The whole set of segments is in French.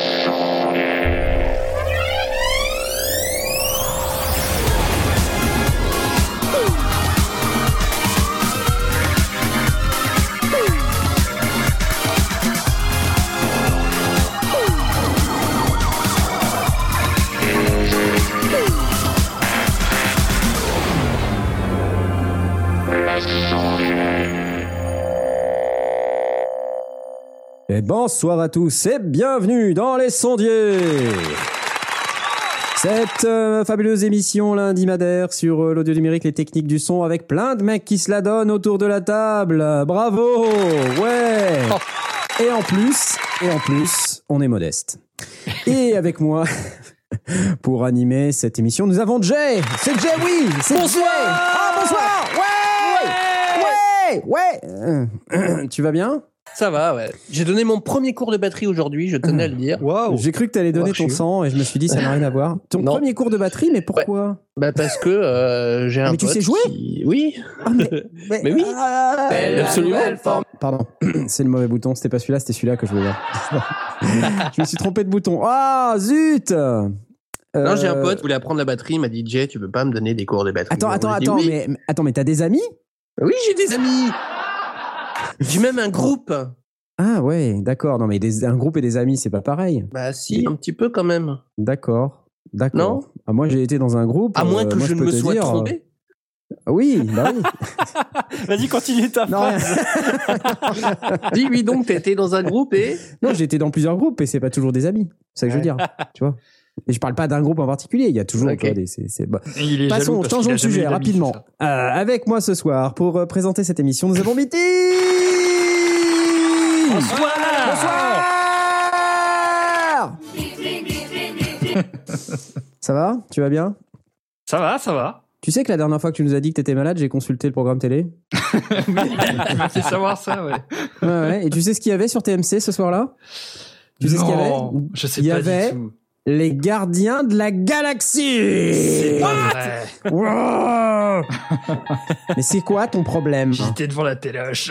Et bonsoir à tous et bienvenue dans Les Sondiers. Cette euh, fabuleuse émission lundi madère sur euh, l'audio numérique, les techniques du son avec plein de mecs qui se la donnent autour de la table. Bravo. Ouais. Et en plus, et en plus, on est modeste. Et avec moi, pour animer cette émission, nous avons Jay. C'est Jay, oui C'est Jay. Ah, bonsoir. Ouais. Ouais. Ouais. Tu vas bien? Ça va, ouais. J'ai donné mon premier cours de batterie aujourd'hui, je tenais à le dire. Waouh J'ai cru que tu allais donner Oh, ton sang et je me suis dit ça n'a rien à voir. Ton Non. premier cours de batterie, mais pourquoi Bah parce que euh, j'ai un Mais tu pote sais jouer qui- Oui. Ah, mais, mais- Mais oui. Ah, Belle, absolument. Pardon, c'est le mauvais bouton. C'était pas celui-là, c'était celui-là que je voulais voir. je me suis trompé de bouton. Ah zut Non, j'ai un Euh, pote qui voulait apprendre la batterie, il m'a dit Jay, tu veux pas me donner des cours de batterie? Attends, attends, attends, oui. mais- attends, mais t'as des amis? Oui, j'ai des amis. J'ai même un groupe. Ah ouais, d'accord. Non, mais des- un groupe et des amis, c'est pas pareil. Bah si, un petit peu quand même. D'accord, d'accord. Non Ah, moi, j'ai été dans un groupe. À moins euh, que moi, je ne peux me te sois dire, trompé. euh, Oui, bah oui. Vas-y, continue ta phrase. Dis oui donc, t'as été dans un groupe et Non, j'ai été dans plusieurs groupes et c'est pas toujours des amis. C'est ça que je veux dire. Tu vois. Et je parle pas d'un groupe en particulier. Il y a toujours Ok. tu vois, des. Passons, changeons de sujet rapidement. Euh, avec moi ce soir pour euh, présenter cette émission, nous avons Mitty. Bonsoir. Ça va? Tu vas bien? Ça va, ça va. Tu sais que la dernière fois que tu nous as dit que t'étais malade, j'ai consulté le programme télé. Oui, tu m'as fait savoir ça, ouais. Ouais, ouais. Et tu sais ce qu'il y avait sur TMC ce soir-là? Tu sais ce qu'il y avait? Non, Je sais Il y pas avait du tout. Les Gardiens de la Galaxie. Vrai. Wow Mais c'est quoi ton problème? J'étais devant la téloche.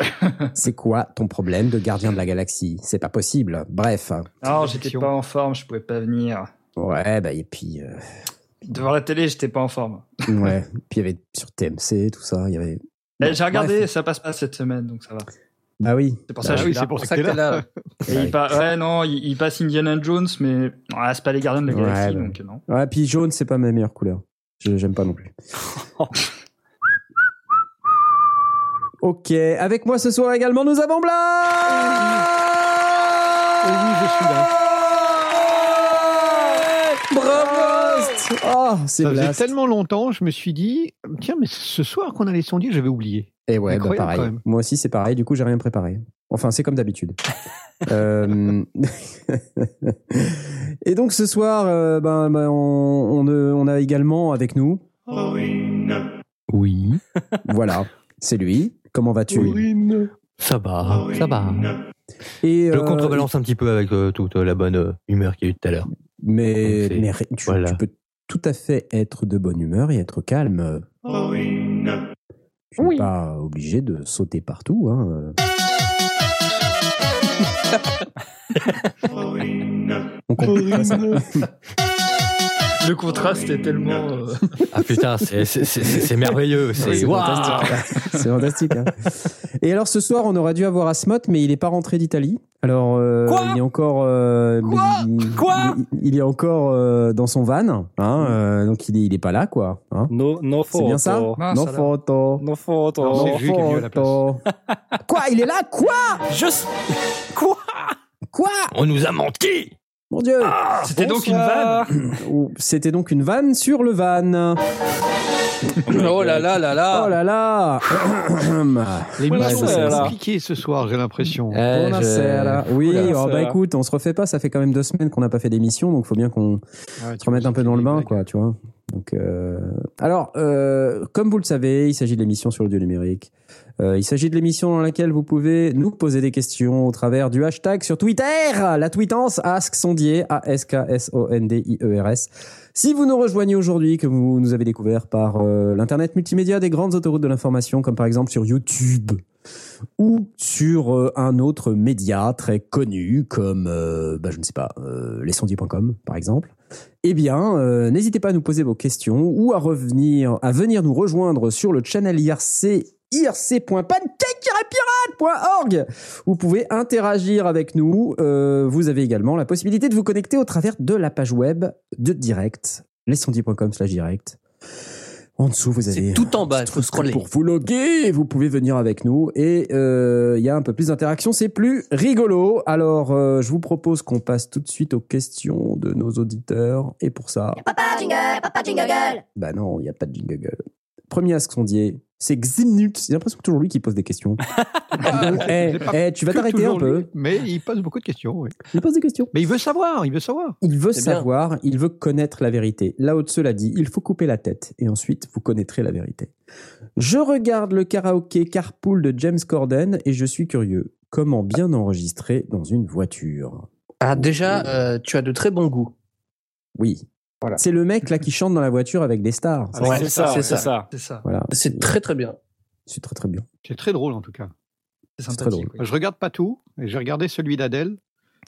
C'est quoi ton problème de gardien de la galaxie? C'est pas possible. Bref. Non, j'étais pas en forme, je pouvais pas venir. Ouais, bah et puis euh, Devant la télé, j'étais pas en forme. ouais, puis il y avait sur TMC tout ça, il y avait Eh, J'ai regardé, Bref. ça passe pas cette semaine, donc ça va. Bah oui. C'est pour ça Bah que je oui, suis là. c'est pour C'est ça ça que que t'es là. là. Et il pa- Ouais, non, il, il passe Indiana Jones, mais ah, c'est pas les gardiens de la Ouais, galaxie, bah. donc non. Ouais, puis jaune, c'est pas ma meilleure couleur. Je- J'aime pas non plus. ok, avec moi ce soir également, nous avons Blas Oui, je suis là. Bravo Oh, c'est Ça faisait tellement longtemps, je me suis dit, tiens, mais ce soir qu'on a les sondiers, j'avais oublié. Et ouais, bah pareil. Moi aussi, c'est pareil. Du coup, j'ai rien préparé. Enfin, c'est comme d'habitude. Euh, Et donc, ce soir, euh, ben, ben, on, on, on a également avec nous. Oui, Voilà, c'est lui. Comment vas-tu? Ça va, ça va. Et Je euh, contrebalance un petit peu avec euh, toute euh, la bonne euh, humeur qu'il y a eu tout à l'heure. Mais, tu, voilà. tu peux tout à fait être de bonne humeur et être calme. Tu n'es pas obligé de sauter partout. Hein. On comprend pas ça. Le contraste est tellement. euh, Ah putain, c'est- c'est c'est- c'est merveilleux. C'est fantastique. C'est fantastique. hein. Et alors ce soir, on aurait dû avoir Asmot, mais il n'est pas rentré d'Italie. Alors euh, Quoi il est encore, euh, Quoi il, Quoi il, il est encore euh, dans son van, hein, euh, donc il est, il est pas là, quoi. Hein. No, no C'est bien ça Non, No photo. No photo. No photo. Quoi Il est là? Quoi? Je Quoi? Quoi? On nous a menti. Mon Dieu C'était donc une vanne C'était donc une vanne sur le van. Oh là là là là. Oh là là L'émission est compliquée ce soir, j'ai l'impression. Eh, Buonasera. je- Oui, oh, bah écoute, on se refait pas, ça fait quand même deux semaines qu'on n'a pas fait d'émission, donc faut bien qu'on Ah ouais, se remette un peu dans le bain, quoi, tu vois. Donc, euh, alors, euh, comme vous le savez, il s'agit de l'émission sur l'audio numérique. Euh, il s'agit de l'émission dans laquelle vous pouvez nous poser des questions au travers du hashtag sur Twitter, la tweetance Ask Sondier, A-S-K-S-O-N-D-I-E-R-S. Si vous nous rejoignez aujourd'hui, que vous nous avez découvert par euh, l'internet multimédia des grandes autoroutes de l'information, comme par exemple sur YouTube, ou sur euh, un autre média très connu comme, euh, bah, je ne sais pas, lescendiers.com par exemple, eh bien, n'hésitez pas à nous poser vos questions ou à revenir, à venir nous rejoindre sur le channel IRC irc.pancake-pirate.org. Vous pouvez interagir avec nous. Euh, vous avez également la possibilité de vous connecter au travers de la page web de direct, slash direct. En dessous, vous avez C'est tout en bas, faut scroller. pour vous loguer. Vous pouvez venir avec nous et euh, il y a un peu plus d'interaction. C'est plus rigolo. Alors, euh, je vous propose qu'on passe tout de suite aux questions de nos auditeurs. Et pour ça, Papa jingle, papa jingle. bah non, il n'y a pas de jingle. Premier ask sondier, c'est Xinut. J'ai l'impression que toujours lui qui pose des questions. Donc, eh, eh, tu vas t'arrêter un peu. lui, mais il pose beaucoup de questions. oui. Il pose des questions. Mais il veut savoir, il veut savoir. Il veut bien. savoir, il veut connaître la vérité. Là haut l'a dit, il faut couper la tête et ensuite vous connaîtrez la vérité. Je regarde le karaoké Carpool de James Corden et je suis curieux. Comment bien enregistrer dans une voiture? Ah, déjà, euh, tu as de très bons goûts. Oui. Voilà. C'est le mec là qui chante dans la voiture avec des stars. Ah, Ouais, c'est ça, c'est ça. ça. C'est ça. Voilà. C'est très très bien. C'est très très bien. C'est très drôle en tout cas. C'est très drôle. Je regarde pas tout, et j'ai regardé celui d'Adèle.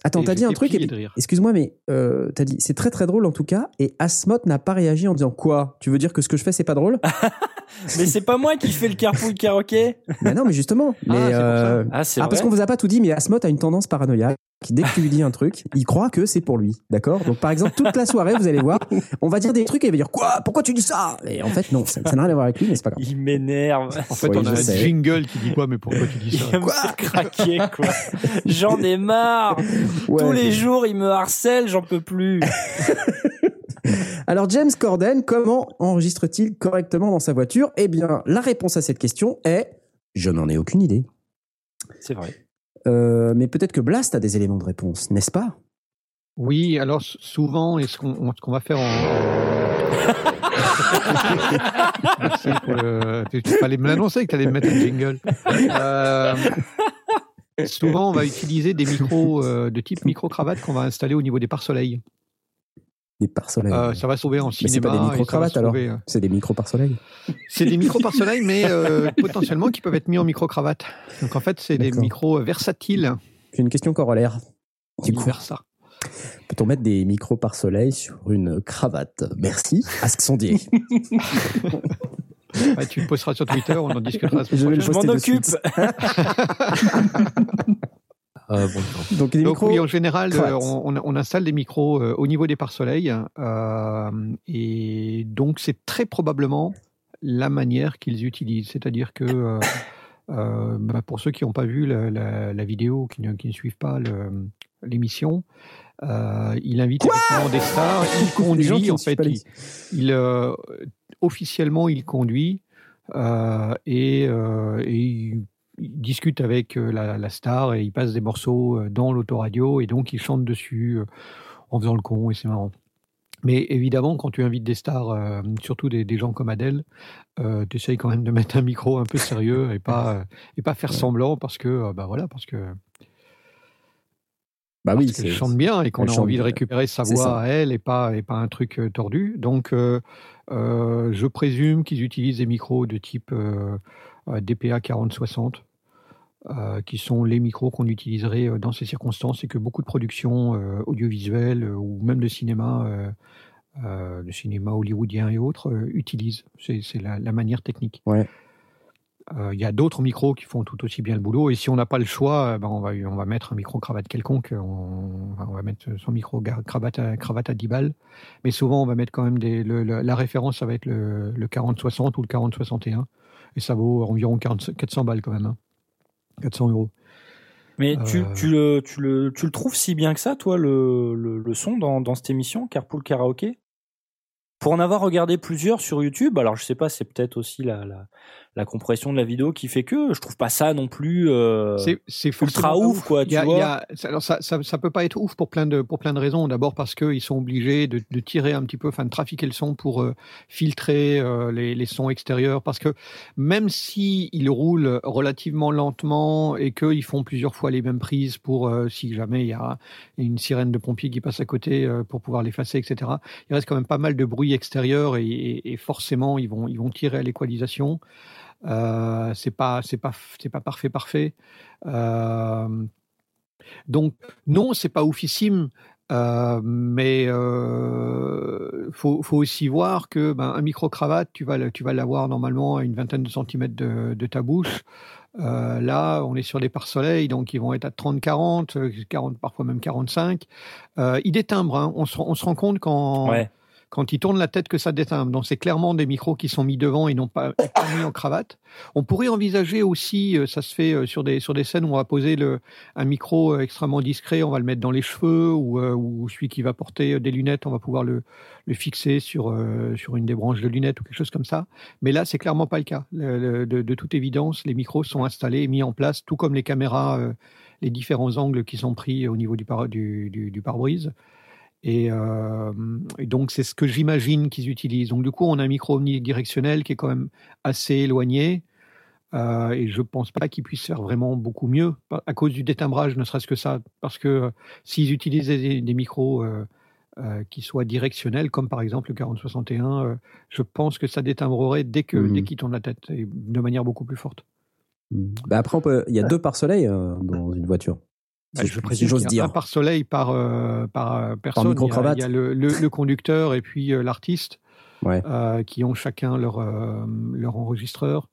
Attends, t'as dit un truc. Excuse-moi, mais euh, t'as dit c'est très très drôle en tout cas. Et Asmoth n'a pas réagi en disant quoi? Tu veux dire que ce que je fais c'est pas drôle? Mais c'est pas moi qui fais le carpool karaoké. Mais non, mais justement. Mais c'est pour ça. euh, Ah, c'est ah, vrai. parce qu'on vous a pas tout dit, mais Asmoth a une tendance paranoïaque. Qui, Dès que tu lui dis un truc, il croit que c'est pour lui, d'accord? Donc par exemple toute la soirée, vous allez voir, on va dire des trucs et il va dire quoi? Pourquoi tu dis ça? Et en fait non, ça n'a rien à voir avec lui, mais c'est pas grave. Il m'énerve. En fait, Oui, on a un sais. jingle qui dit quoi, mais pourquoi tu dis Il ça va me faire craquer, quoi. J'en ai marre. Ouais. Tous les jours, il me harcèle, j'en peux plus. Alors James Corden, comment enregistre-t-il correctement dans sa voiture? Eh bien, la réponse à cette question est je n'en ai aucune idée. C'est vrai. Euh, mais peut-être que Blast a des éléments de réponse, n'est-ce pas? Oui, alors souvent, et ce qu'on qu'on va faire en. Merci pour le. Tu tu fallait me l'annoncer que tu allais me mettre un jingle. Euh, souvent, on va utiliser des micros euh, de type micro-cravate qu'on va installer au niveau des pare-soleil. Des pare-soleil. Euh, ça va sauver en mais cinéma. c'est pas des ça micro-cravates alors euh, C'est des micro-pare-soleil C'est des micros pare-soleil, mais euh, potentiellement qui peuvent être mis en micro-cravate. Donc en fait, c'est des micros versatiles. J'ai une question corollaire. Du coup, Versa. peut-on mettre des micros par soleil sur une cravate? Merci. Ask sondier. Ouais, tu le posteras sur Twitter, on en discutera Je vais le Je prochaine. m'en occupe. Euh, bon. Donc micros. oui, en général, euh, on, installe des micros euh, au niveau des pare-soleil. euh, et donc, c'est très probablement la manière qu'ils utilisent. C'est-à-dire que, euh, euh, bah, pour ceux qui n'ont pas vu la, la- la vidéo, qui ne, qui ne suivent pas le- l'émission, euh, il invite effectivement des stars. Il conduit, en fait. Il, euh, officiellement, il conduit euh, et, euh, et il, il discute avec euh, la, la star et il passe des morceaux euh, dans l'autoradio et donc il chante dessus euh, en faisant le con et c'est marrant. Mais évidemment, quand tu invites des stars, euh, surtout des, des gens comme Adèle, euh, tu essayes quand même de mettre un micro un peu sérieux et pas, euh, et pas faire semblant parce que, bah voilà, parce que, Bah oui, parce qu'elle c'est chante bien et qu'on a envie de récupérer sa voix à elle et pas, et pas un truc tordu. Donc, je présume qu'ils utilisent des micros de type DPA 4060, euh, qui sont les micros qu'on utiliserait euh, dans ces circonstances et que beaucoup de productions euh, audiovisuelles ou même de cinéma, de cinéma hollywoodien et autres, utilisent. C'est la, la manière technique. Ouais. Il y a d'autres micros qui font tout aussi bien le boulot. Et si on n'a pas le choix, ben on, va, on va mettre un micro-cravate quelconque. On, on va mettre son micro-cravate à, cravate à 10 balles. Mais souvent, on va mettre quand même des. le- le- la référence, ça va être le, le 40-60 ou le 40-61. Et ça vaut environ 40 400 balles quand même. hein. 400 euros. Mais tu, Euh. tu, le, tu, le, tu le trouves si bien que ça, toi, le, le, le son dans, dans cette émission, Carpool Karaoke? Pour en avoir regardé plusieurs sur YouTube, alors je sais pas, c'est peut-être aussi la, la, la compression de la vidéo qui fait que je trouve pas ça non plus euh, C'est ultra ouf, quoi, tu a- vois. a- alors ça, ça, ça peut pas être ouf pour plein de, pour plein de raisons. D'abord parce qu'ils sont obligés de, de tirer un petit peu, enfin de trafiquer le son pour euh, filtrer euh, les, les sons extérieurs. Parce que même si ils roulent relativement lentement et qu'ils font plusieurs fois les mêmes prises pour si jamais il y a une sirène de pompiers qui passe à côté pour pouvoir l'effacer, etc. Il reste quand même pas mal de bruit extérieur et, et- et forcément ils vont, ils vont tirer à l'équalisation. Euh, c'est pas, c'est pas, c'est pas parfait, parfait. Euh, donc non, c'est pas oufissime. Euh, mais euh, faut, faut aussi voir que ben, un micro cravate, tu vas, tu vas l'avoir normalement à une vingtaine de centimètres de, ta bouche. Euh, là, on est sur des pare-soleil, donc ils vont être à 30-40, 40, parfois même 45. Euh, ils détimbrent. Hein. On, se, on, se, rend compte quand. Quand ils tournent la tête que ça détimbre. Donc c'est clairement des micros qui sont mis devant et non pas, mis en cravate. On pourrait envisager aussi, euh, ça se fait euh, sur des sur des scènes où on va poser un micro euh, extrêmement discret, on va le mettre dans les cheveux ou, ou celui qui va porter des lunettes, on va pouvoir le, le fixer sur sur une des branches de lunettes ou quelque chose comme ça. Mais là, c'est clairement pas le cas. De, toute évidence, les micros sont installés et mis en place, tout comme les caméras, les différents angles qui sont pris au niveau du, du, du pare-brise. Et, euh, et donc, c'est ce que j'imagine qu'ils utilisent. Donc, du coup, on a un micro omnidirectionnel qui est quand même assez éloigné. Euh, et je pense pas qu'ils puissent faire vraiment beaucoup mieux à cause du détimbrage, ne serait-ce que ça. Parce que euh, s'ils utilisaient des, des micros euh, qui soient directionnels, comme par exemple le 4061, euh, je pense que ça détimbrerait dès que Mhm. dès qu'ils tournent la tête et de manière beaucoup plus forte. Bah après, il y a deux pare-soleil dans une voiture. Si je si j'ose un dire. par soleil par euh, par euh, personne. Il y a- micro-cravate. Il y a, le, le- le conducteur et puis euh, l'artiste Ouais. euh, qui ont chacun leur euh, leur enregistreur.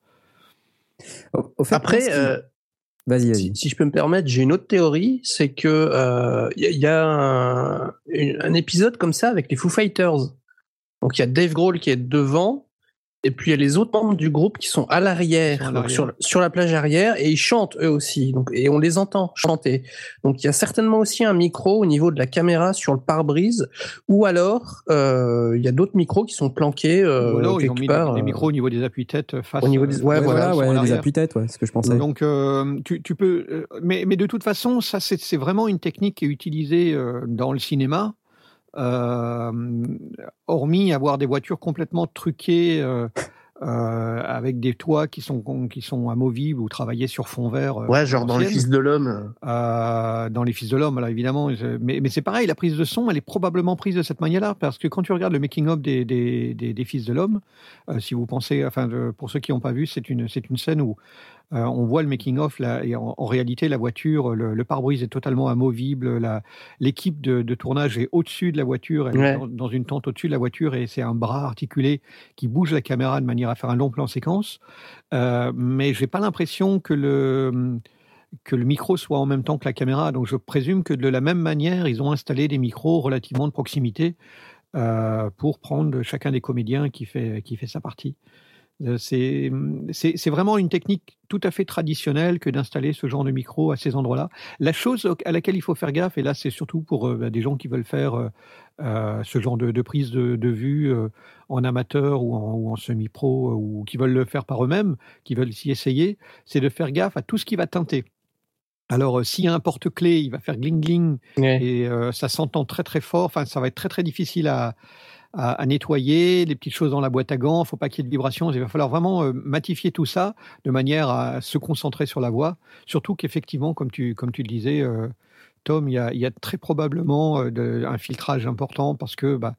Au- au fait, Après, euh, vas-y, vas-y. si, si je peux me permettre, j'ai une autre théorie, c'est que euh, il y, a- il y a un, une- un épisode comme ça avec les Foo Fighters. Donc il y a Dave Grohl qui est devant, et puis il y a les autres membres du groupe qui sont à l'arrière, sur, sur la plage arrière, et ils chantent eux aussi. Donc, et on les entend chanter. Donc il y a certainement aussi un micro au niveau de la caméra sur le pare-brise, ou alors euh, il y a d'autres micros qui sont planqués euh, Ou alors, ils ont quelque mis part. des, des euh, micros au niveau des appuis-têtes face. au niveau des- ouais, Ouais, voilà, ouais, des l'arrière. appuis-têtes, ouais, c'est ce que je pensais. Donc, euh, tu, tu peux. euh, Mais, mais de toute façon, ça, c'est vraiment une technique qui est utilisée euh, dans le cinéma. Euh, hormis avoir des voitures complètement truquées euh, euh, avec des toits qui sont qui sont amovibles ou travaillés sur fond vert. euh, Ouais, genre dans les. Fils de l'homme. Euh, dans les Fils de l'homme, là évidemment. Mais, mais c'est pareil, la prise de son, elle est probablement prise de cette manière-là, parce que quand tu regardes le making-of des, des, des, des Fils de l'homme, si vous pensez, enfin, de- pour ceux qui n'ont pas vu, c'est une, c'est une scène où euh, on voit le making-of, là, et en, en réalité, la voiture, le, le pare-brise est totalement amovible, l'équipe de, de tournage est au-dessus de la voiture, elle Ouais. est dans, dans une tente au-dessus de la voiture, et c'est un bras articulé qui bouge la caméra de manière à faire un long plan séquence. Euh, mais j'ai pas l'impression que le que le micro soit en même temps que la caméra. Donc je présume que de la même manière, ils ont installé des micros relativement de proximité euh, pour prendre chacun des comédiens qui fait, qui fait sa partie. Euh, C'est c'est- vraiment une technique tout à fait traditionnelle que d'installer ce genre de micro à ces endroits-là. La chose à laquelle il faut faire gaffe, et là c'est surtout pour euh, bah, des gens qui veulent faire euh, ce genre de, de prise de, de vue euh, en amateur ou en, semi-pro ou qui veulent le faire par eux-mêmes, qui veulent s'y essayer, c'est de faire gaffe à tout ce qui va teinter. Alors, euh, s'il y a un porte-clés, il va faire gling-gling Ouais. et euh, ça s'entend très très fort. Enfin, ça va être très très difficile à, à, nettoyer. Les petites choses dans la boîte à gants, faut pas qu'il y ait de vibrations. Il va falloir vraiment euh, matifier tout ça de manière à se concentrer sur la voix. Surtout qu'effectivement, comme tu, comme tu le disais, euh, Tom, il y a, il très probablement euh, un filtrage important parce que bah,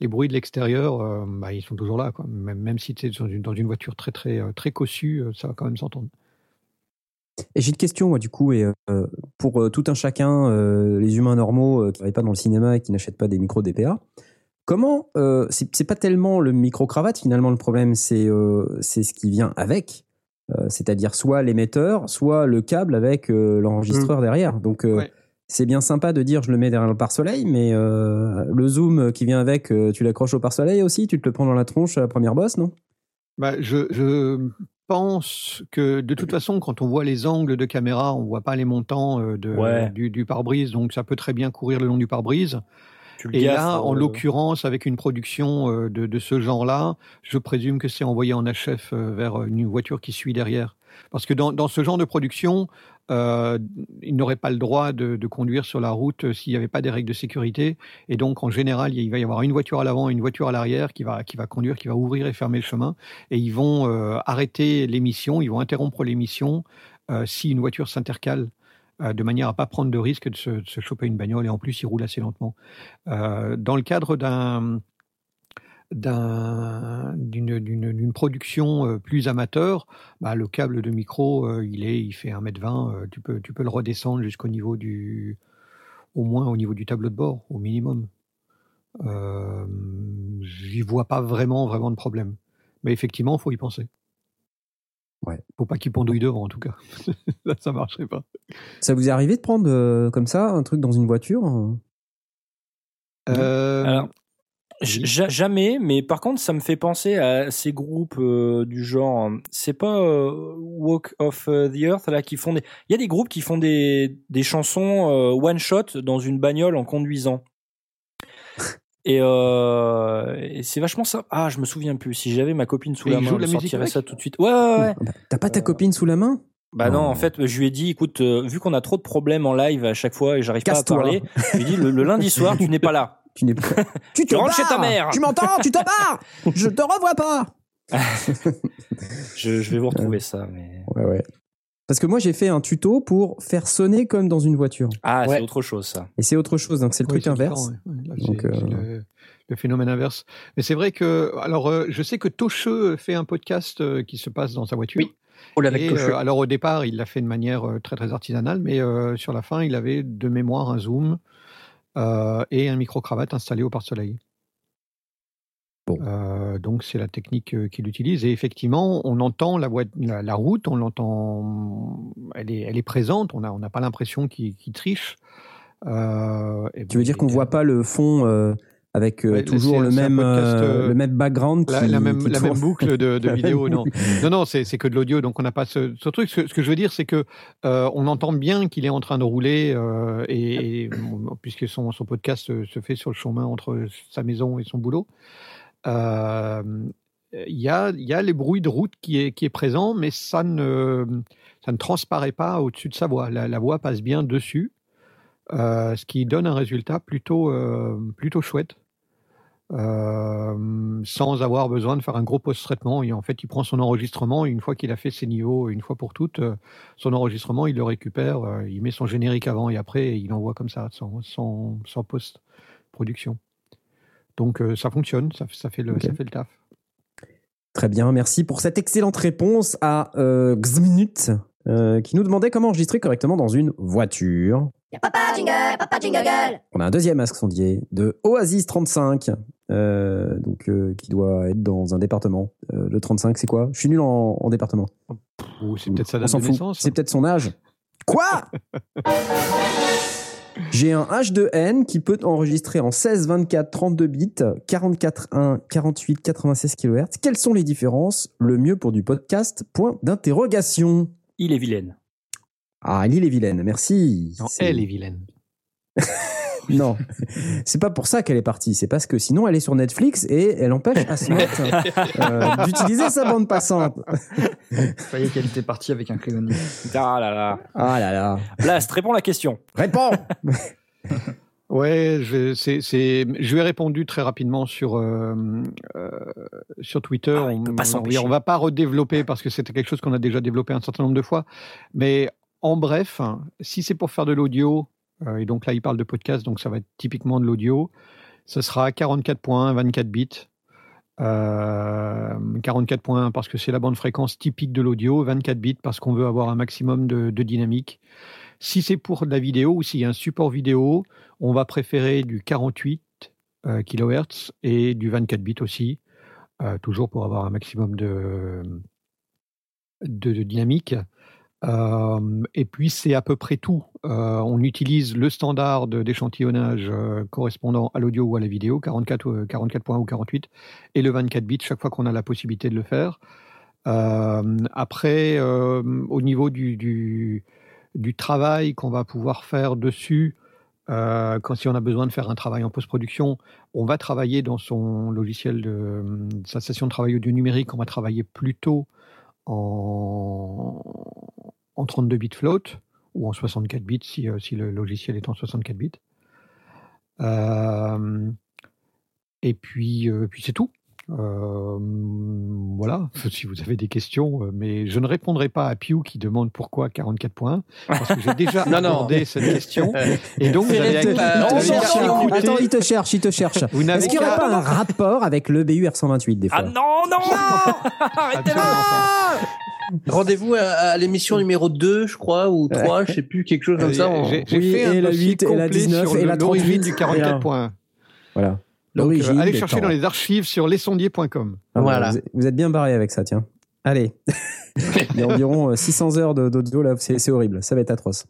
les bruits de l'extérieur, bah, ils sont toujours là. Même, même si tu es dans une, dans une voiture très très très cossue, ça va quand même s'entendre. J'ai une question, moi, du coup, et pour tout un chacun, les humains normaux qui ne travaillent pas dans le cinéma et qui n'achètent pas des micros DPA, comment, euh, c'est pas tellement le micro-cravate finalement le problème, c'est euh, c'est ce qui vient avec, euh, c'est-à-dire soit l'émetteur, soit le câble avec euh, l'enregistreur derrière. Donc, Ouais. c'est bien sympa de dire je le mets derrière le pare-soleil, mais le zoom qui vient avec, tu l'accroches au pare-soleil aussi, tu te le prends dans la tronche à la première bosse, non? Bah, je, je pense que de toute façon, quand on voit les angles de caméra, on voit pas les montants de, Ouais. du, du pare-brise, donc ça peut très bien courir le long du pare-brise. Tu le Et là, en euh, l'occurrence, avec une production euh, de, de ce genre-là, je présume que c'est envoyé en HF euh, vers une voiture qui suit derrière. Parce que dans, dans ce genre de production, euh, il n'aurait pas le droit de, de conduire sur la route s'il n'y avait pas des règles de sécurité. Et donc, en général, il va y avoir une voiture à l'avant et une voiture à l'arrière qui va, qui va conduire, qui va ouvrir et fermer le chemin. Et ils vont euh, arrêter l'émission, ils vont interrompre l'émission euh, si une voiture s'intercale de manière à pas prendre de risque de se, se choper une bagnole. Et en plus, ils roulent assez lentement. Euh, dans le cadre d'un d'un- d'une production euh, plus amateur, bah, le câble de micro, euh, il, est, il fait 1m20, euh, tu, peux, tu peux le redescendre jusqu'au niveau du, au moins au niveau du tableau de bord, au minimum. Euh, J'y vois pas vraiment, vraiment de problème. Mais effectivement, il faut y penser. Ouais. Faut pas qu'il pendouille devant, en tout cas. Là, ça marcherait pas. Ça vous est arrivé de prendre euh, comme ça un truc dans une voiture euh Euh, Alors, jamais, mais par contre, ça me fait penser à ces groupes euh, du genre. C'est pas euh, Walk of the Earth là qui font des. Il y a des groupes qui font des des chansons euh, one shot dans une bagnole en conduisant. Et, euh, et c'est vachement ça. Ah, je me souviens plus. Si j'avais ma copine sous Et la main, je sortirais ça tout de suite. Ouais, ouais, ouais. Bah, T'as pas ta copine sous la main? Bah non, en fait, je lui ai dit, écoute, euh, vu qu'on a trop de problèmes en live à chaque fois et j'arrive pas à parler, je lui ai dit, le, le lundi soir, tu n'es pas là. Tu n'es pas. tu te rentres chez ta mère. Tu m'entends? Tu te barres? Je te revois pas Je, je vais vous retrouver ça, mais. Ouais, ouais. Parce que moi, j'ai fait un tuto pour faire sonner comme dans une voiture. Ah, Ouais. c'est autre chose, ça. Et c'est autre chose, donc c'est le Oui, truc inverse. ouais. Là, Donc, euh, le, le phénomène inverse. Mais c'est vrai que, alors, euh, je sais que Tocheux fait un podcast euh, qui se passe dans sa voiture. Oui. Oh là, Et, euh, alors au départ, il l'a fait de manière euh, très très artisanale, mais euh, sur la fin, il avait de mémoire un zoom euh, et un micro cravate installé au pare-soleil. Bon. Euh, donc c'est la technique euh, qu'il utilise et effectivement, on entend la, voie- la, la route, on l'entend, elle est, elle est présente. On n'a pas l'impression qu'il triche. Euh, et Tu veux dire il qu'on est- voit pas le fond euh, avec euh, Ouais, toujours le même, podcast, le même background la, qui, la même, qui la tourne. même boucle de, vidéo, non. Non, non, c'est que de l'audio, donc on n'a pas ce, ce truc. Ce, ce que je veux dire, c'est que euh, on entend bien qu'il est en train de rouler, euh, et, puisque son, son podcast se, se fait sur le chemin entre sa maison et son boulot, il y, a, il y a les bruits de route qui est, qui présent, mais ça ne, ça transparaît pas au-dessus de sa voix. La, voix passe bien dessus, euh, ce qui donne un résultat plutôt, euh, chouette. Euh, sans avoir besoin de faire un gros post-traitement. En fait, il prend son enregistrement et une fois qu'il a fait ses niveaux, une fois pour toutes, euh, son enregistrement, il le récupère, euh, il met son générique avant et après, il envoie comme ça, sans, sans post-production. Donc euh, ça fonctionne, ça, ça, fait le, Ok. ça fait le taf. Très bien, merci pour cette excellente réponse à euh, Xminut, euh, qui nous demandait comment enregistrer correctement dans une voiture. Papa jingle, papa jingle. On a un deuxième masque sondier de Oasis 35, euh, donc euh, qui doit être dans un département. Euh, le 35, c'est quoi? Je suis nul en, en département. Ou c'est peut-être sa On date s'en de fout. naissance. C'est peut-être son âge. Quoi? J'ai un H2N qui peut enregistrer en 16, 24, 32 bits, 44, 1, 48, 96 kHz. Quelles sont les différences? Le mieux pour du podcast? Point d'interrogation. Il est vilaine. Ah, l'île est vilaine, merci. Non, elle est vilaine. Non, c'est pas pour ça qu'elle est partie. C'est parce que sinon elle est sur Netflix et elle empêche Asmat euh, d'utiliser sa bande passante. Ça y est qu'elle était partie avec un clé Ah là là. Ah là là. Blast, réponds à la question. Réponds Ouais, je, c'est, c'est, je lui ai répondu très rapidement sur, euh, euh, sur Twitter. Ah, on, on va pas redévelopper parce que c'était quelque chose qu'on a déjà développé un certain nombre de fois. Mais en bref, si c'est pour faire de l'audio, et donc là il parle de podcast, donc ça va être typiquement de l'audio, ce sera 44 points, 24 bits. Euh, 44 points parce que c'est la bande fréquence typique de l'audio, 24 bits parce qu'on veut avoir un maximum de, dynamique. Si c'est pour de la vidéo ou s'il y a un support vidéo, on va préférer du 48 euh, kHz et du 24 bits aussi, euh, toujours pour avoir un maximum de, de dynamique. Euh, et puis c'est à peu près tout. Euh, on utilise le standard d'échantillonnage euh, correspondant à l'audio ou à la vidéo, 44, ou- 44 points ou 48, et le 24 bits chaque fois qu'on a la possibilité de le faire. Après, au niveau du, travail qu'on va pouvoir faire dessus, quand si on a besoin de faire un travail en post-production, on va travailler dans son logiciel de, sa station de travail audio numérique, on va travailler plutôt en, en 32 bits float ou en 64 bits si, euh, si le logiciel est en 64 bits. Euh, et puis, euh, puis c'est tout. Euh, voilà, si vous avez des questions, euh, mais je ne répondrai pas à Pew qui demande pourquoi 44 points, parce que j'ai déjà Non, non. abordé cette question. Et donc, vous avez, Attends, il te cherche, il te cherche. Vous n'avez Est-ce qu'il n'y aurait pas un rapport avec le BU R128 des fois Ah non, non Absolument pas. Rendez-vous à, à l'émission numéro 2, je crois, ou 3, je sais plus, quelque chose comme ça. on- J'ai j'ai Oui, fait un et la dossier 8, et la complet 19, sur et le- la l'origine 38, du 44 et points. Voilà. Donc, L'origine euh, allez des chercher temps. dans les archives sur lesondiers.com. Ah, Voilà. Vous, êtes bien barré avec ça, tiens. Allez. Il y a environ euh, 600 heures de- d'audio là, c'est c'est horrible. Ça va être atroce.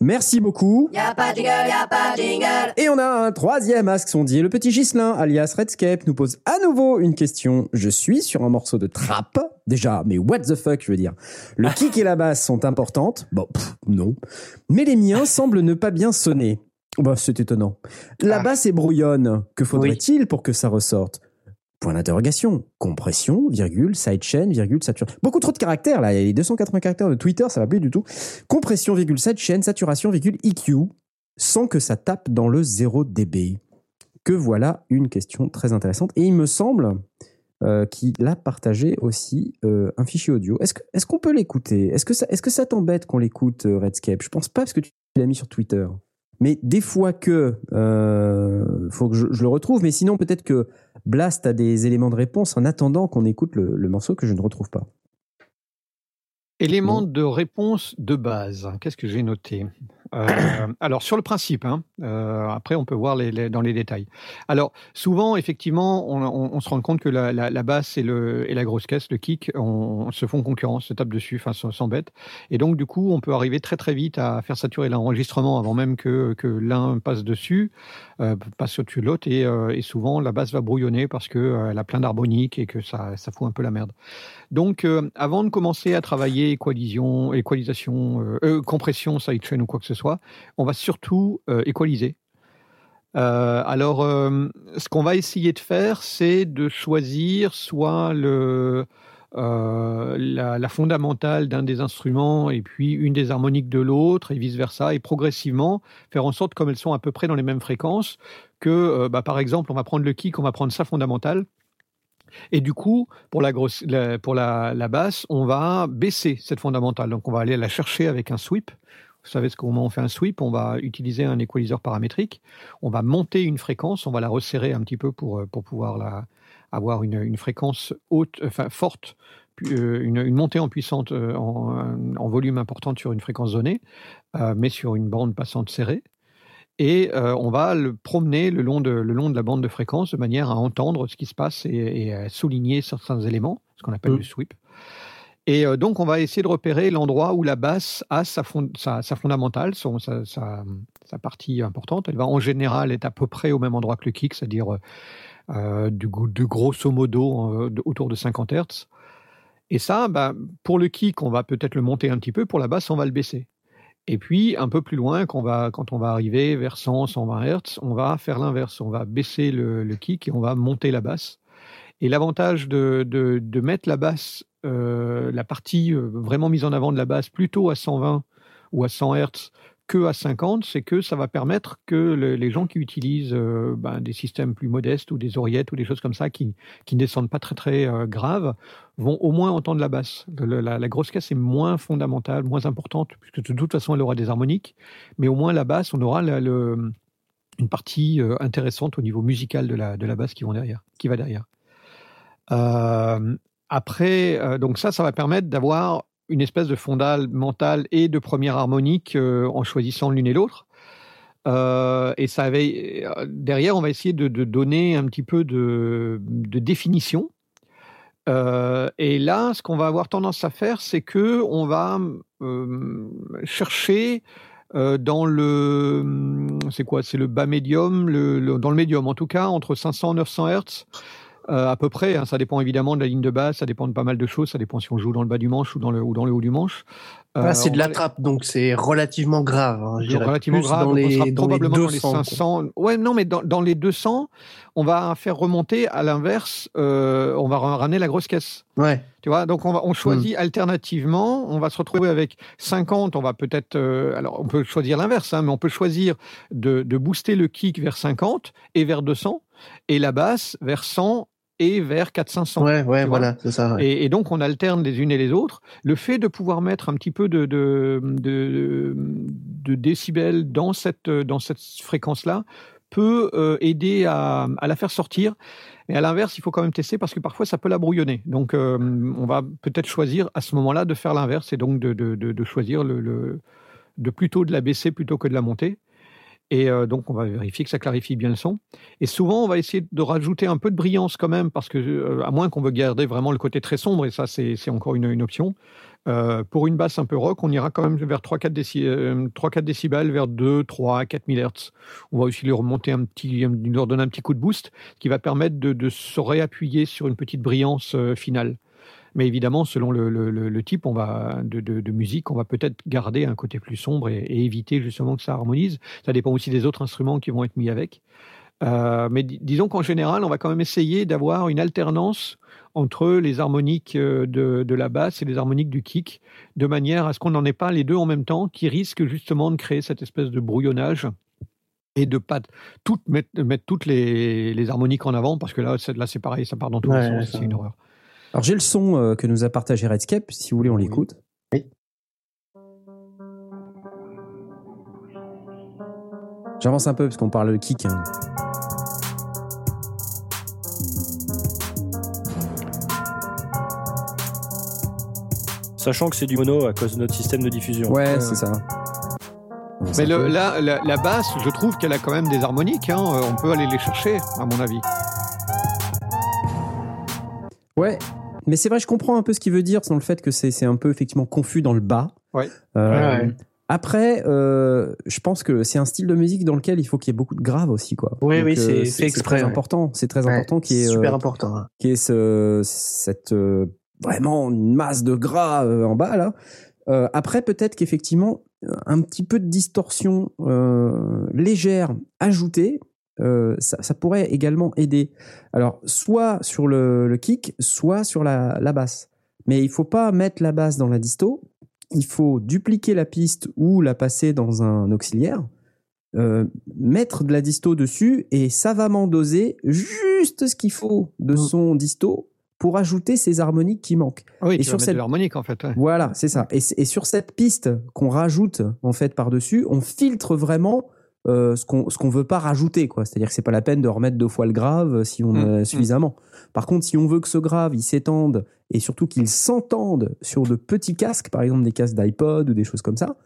Merci beaucoup. Y'a pas de jingle, y'a pas de jingle. Et on a un troisième ask sondier. Le petit Gislin, alias Redscape, nous pose à nouveau une question. Je suis sur un morceau de trap. Déjà, mais what the fuck, je veux dire. Le kick et la basse sont importantes. Bon, pff, non. Mais les miens semblent ne pas bien sonner. Bah, c'est étonnant. La Ah. basse est brouillonne. Que faudrait-il pour que ça ressorte? Point d'interrogation. Compression, virgule, sidechain, virgule, saturation. Beaucoup trop de caractères, là. Il y a les 280 caractères de Twitter, ça va plus du tout. Compression, virgule, sidechain, saturation, virgule, EQ, sans que ça tape dans le 0 dB. Que voilà une question très intéressante. Et il me semble euh, qu'il a partagé aussi euh, un fichier audio. Est-ce qu'on peut l'écouter? Est-ce que ça, est-ce que ça t'embête qu'on l'écoute, euh, Redscape? Je pense pas parce que tu l'as mis sur Twitter. Mais des fois que, euh, faut que je, je le retrouve. Mais sinon, peut-être que Blast a des éléments de réponse en attendant qu'on écoute le, le morceau que je ne retrouve pas. Élément de réponse de base. Qu'est-ce que j'ai noté? Euh, Alors, sur le principe, hein, euh, après, on peut voir les, dans les détails. Alors, souvent, effectivement, on, se rend compte que la, basse et, la grosse caisse, le kick, on, se font concurrence, se tapent dessus, enfin, s'embêtent. Et donc, du coup, on peut arriver très, très vite à faire saturer l'enregistrement avant même que, l'un passe dessus, passe au-dessus de l'autre. Et, euh, et souvent, la basse va brouillonner parce qu'elle a plein d'harmoniques et que ça, ça fout un peu la merde. Donc, euh, avant de commencer à travailler équalisation, équalisation euh, euh, compression, sidechain ou quoi que ce soit, on va surtout euh, équaliser. Euh, alors, euh, ce qu'on va essayer de faire, c'est de choisir soit le, euh, la, fondamentale d'un des instruments et puis une des harmoniques de l'autre et vice-versa, et progressivement faire en sorte, comme elles sont à peu près dans les mêmes fréquences, que, euh, bah, par exemple, on va prendre le kick, on va prendre sa fondamentale, et du coup, pour la, grosse, pour la, la basse, on va baisser cette fondamentale. Donc, on va aller la chercher avec un sweep. Vous savez ce comment on fait un sweep On va utiliser un équaliseur paramétrique. On va monter une fréquence. On va la resserrer un petit peu pour, euh, pour pouvoir la, avoir une, une fréquence haute, enfin forte, euh, une, une montée en puissance, euh, en, en volume importante sur une fréquence donnée, euh, mais sur une bande passante serrée et euh, on va le promener le long, de, le long de la bande de fréquence de manière à entendre ce qui se passe et, et à souligner certains éléments, ce qu'on appelle Mm. le sweep. Et euh, donc, on va essayer de repérer l'endroit où la basse a sa, fond- sa, sa fondamentale, son- sa, sa- sa partie importante. Elle va en général être à peu près au même endroit que le kick, c'est-à-dire euh, du, grosso modo euh, autour de 50 Hertz. Et ça, bah, pour le kick, on va peut-être le monter un petit peu, pour la basse, on va le baisser. Et puis, un peu plus loin, quand on va, quand on va arriver vers 100, 120 Hertz, on va faire l'inverse. On va baisser le, kick et on va monter la basse. Et l'avantage de, mettre la basse, euh, la partie vraiment mise en avant de la basse, plutôt à 120 ou à 100 Hertz que à 50, c'est que ça va permettre que le- les gens qui utilisent euh, ben, des systèmes plus modestes ou des oreillettes ou des choses comme ça qui, qui ne descendent pas très très euh, graves vont au moins entendre la basse. La, grosse caisse est moins fondamentale, moins importante, puisque de toute façon elle aura des harmoniques, mais au moins la basse, on aura la- une partie euh, intéressante au niveau musical de la, de la basse qui, vont derrière, qui va derrière. Après, donc ça, ça va permettre d'avoir une espèce de fondamentale et de première harmonique euh, en choisissant l'une et l'autre. Euh, et ça avait, euh, derrière, on va essayer de, donner un petit peu de, définition. Et là, ce qu'on va avoir tendance à faire, c'est que on va chercher dans le, c'est quoi, c'est le bas médium, le, le- dans le médium en tout cas, entre 500 et 900 Hertz. Euh, à peu près, hein, ça dépend évidemment de la ligne de basse, ça dépend de pas mal de choses, ça dépend si on joue dans le bas du manche ou dans le, ou dans le haut du manche. Euh, Ah, c'est de la trappe, donc c'est relativement grave. hein, je relativement Plus grave, dans donc on les, sera dans les probablement dans les 200, quoi. 500. Ouais, non, mais dans, dans les 200, on va faire remonter à l'inverse, euh, on va ramener la grosse caisse. Ouais. Tu vois, donc on, va, on Hmm. choisit alternativement, on va se retrouver avec 50, on va peut-être, euh, alors on peut choisir l'inverse, hein, mais on peut choisir de, de booster le kick vers 50 et vers 200, et la basse vers 100 et vers 4-500. Ouais, ouais, voilà, c'est ça. ouais. Et, et donc, on alterne les unes et les autres. Le fait de pouvoir mettre un petit peu de, de, de, de décibels dans cette, dans cette fréquence-là peut euh, aider à, à la faire sortir. Et à l'inverse, il faut quand même tester parce que parfois, ça peut la brouillonner. Donc, euh, on va peut-être choisir à ce moment-là de faire l'inverse et donc de, de, de, de choisir le, le, de plutôt de la baisser plutôt que de la monter. Et euh, donc, on va vérifier que ça clarifie bien le son. Et souvent, on va essayer de rajouter un peu de brillance quand même, parce que, euh, à moins qu'on veut garder vraiment le côté très sombre, et ça, c'est encore une, option. Euh, pour une basse un peu rock, on ira quand même vers 3-4 déci euh, 3-4 décibels, vers 2, 3, 4 000 Hz. On va aussi lui remonter un petit, lui un petit coup de boost, qui va permettre de, se réappuyer sur une petite brillance finale. Mais évidemment, selon le, le, le- le type on va, de, de, de musique, on va peut-être garder un côté plus sombre et, et éviter justement que ça harmonise. Ça dépend aussi des autres instruments qui vont être mis avec. Euh, mais dis- disons qu'en général, on va quand même essayer d'avoir une alternance entre les harmoniques euh, de, de la basse et les harmoniques du kick, de manière à ce qu'on n'en ait pas les deux en même temps, qui risquent justement de créer cette espèce de brouillonnage et de pas toutes mettre, mettre toutes les, les harmoniques en avant, parce que là, c'est- là c'est pareil, ça part dans tous Ouais, les sens, c'est une horreur. Alors j'ai le son euh, que nous a partagé Redscape, si vous voulez on l'écoute. Oui. J'avance un peu parce qu'on parle de kick. hein. Sachant que c'est du mono à cause de notre système de diffusion. Ouais, ouais, c'est ça. Mais le- la, la basse, je trouve qu'elle a quand même des harmoniques, hein, euh, on peut aller les chercher, à mon avis. Ouais, mais c'est vrai, je comprends un peu ce qu'il veut dire, dans le fait que c'est c'est un peu effectivement confus dans le bas. Ouais. Euh, Ouais, ouais. Après, euh, je pense que c'est un style de musique dans lequel il faut qu'il y ait beaucoup de graves aussi, quoi. Oui, Donc, oui, c'est- euh, c'est exprès, très ouais. important. C'est très Ouais, important qu'il y ait, c'est super euh, important. hein. qu'il y ait ce, cette euh, vraiment une masse de gras euh, en bas là. Euh, après, peut-être qu'effectivement, euh, un petit peu de distorsion euh, légère ajoutée, euh, ça, ça pourrait également aider. Alors, soit sur le, le kick, soit sur la, la basse. Mais il faut pas mettre la basse dans la disto. Il faut dupliquer la piste ou la passer dans un auxiliaire, euh, mettre de la disto dessus et savamment doser juste ce qu'il faut de son disto pour ajouter ces harmoniques qui manquent. Oui, Et tu sur cette- de l'harmonique en fait. ouais. Voilà, c'est ça. Et, et sur cette piste qu'on rajoute en fait par-dessus, on filtre vraiment euh, ce qu'on qu'on veut pas rajouter quoi. C'est-à-dire que c'est pas la peine de remettre deux fois le grave euh, si on Mm, a mm. suffisamment. Par contre, si on veut que ce grave il s'étende et surtout qu'il s'entende sur de petits casques, par exemple des casques d'iPod ou des choses comme ça,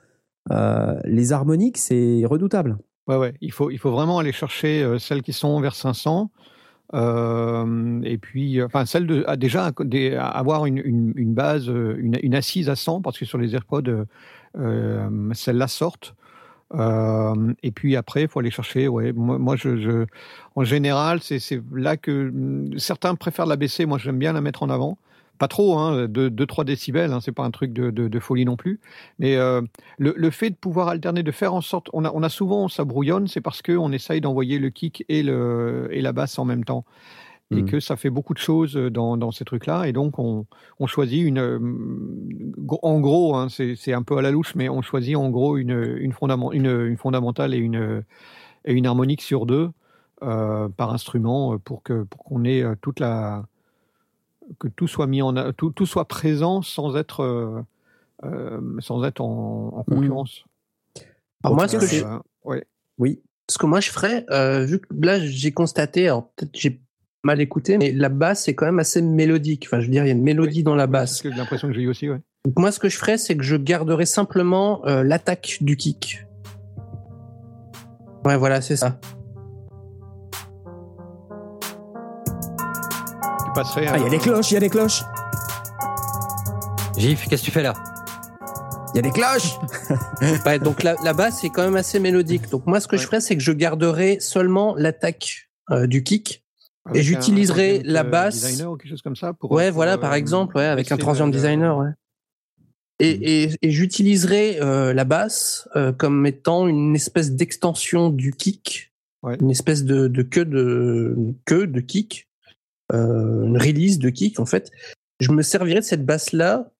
euh, les harmoniques c'est redoutable. Ouais, ouais. Il faut, il faut vraiment aller chercher euh, celles qui sont vers 500. euh, et puis, euh, enfin, celle de ah, déjà des- avoir une, une, une base, euh, une, une assise à 100, parce que sur les AirPods, euh, euh, celles-là sortent. Euh, et puis après, il faut aller chercher. Ouais, moi, en général, c'est là que hum, certains préfèrent la baisser. Moi, j'aime bien la mettre en avant. Pas trop, hein, 2-3 décibels, hein, c'est pas un truc de, folie non plus. Mais euh, le, fait de pouvoir alterner, de faire en sorte, on a, souvent ça brouillonne, c'est parce qu'on essaye d'envoyer le kick et la basse en même temps. Et Mhm. que ça fait beaucoup de choses dans, dans ces trucs-là. Et donc, on, on choisit une. En gros, hein, c'est un peu à la louche, mais on choisit en gros une, une, fondament- une, une fondamentale et une, et une harmonique sur deux euh, par instrument pour que pour qu'on ait toute la. que tout soit mis en. Tout, tout soit présent sans être. euh, sans être en, en concurrence. Alors moi, ce que, Euh, je, ouais. Oui. ce que moi je ferais, euh, vu que là j'ai constaté, alors peut-être j'ai mal écouté, mais la basse est quand même assez mélodique. Enfin, je veux dire, il y a une mélodie dans la basse. j'ai l'impression que j'ai eu aussi, ouais. Donc moi, ce que je ferais, c'est que je garderais simplement euh, l'attaque du kick. Ouais, voilà, c'est ça. Tu passerais. Ah, il y a des cloches, il y a des cloches. Gif, qu'est-ce que tu fais là? Il y a des cloches. Ouais, donc la, la basse est quand même assez mélodique. Donc moi, ce que je ferais, c'est que je garderais seulement l'attaque euh, du kick. Avec j'utiliserai la transient basse- Designer ou quelque chose comme ça pour. Ouais, pour, voilà, euh, par exemple, ouais, avec un transient designer, ouais. Et, et, et j'utiliserai euh, la basse euh, comme étant une espèce d'extension du kick, Ouais. une espèce de, de queue de queue de kick, euh, une release de kick en fait. Je me servirai de cette basse là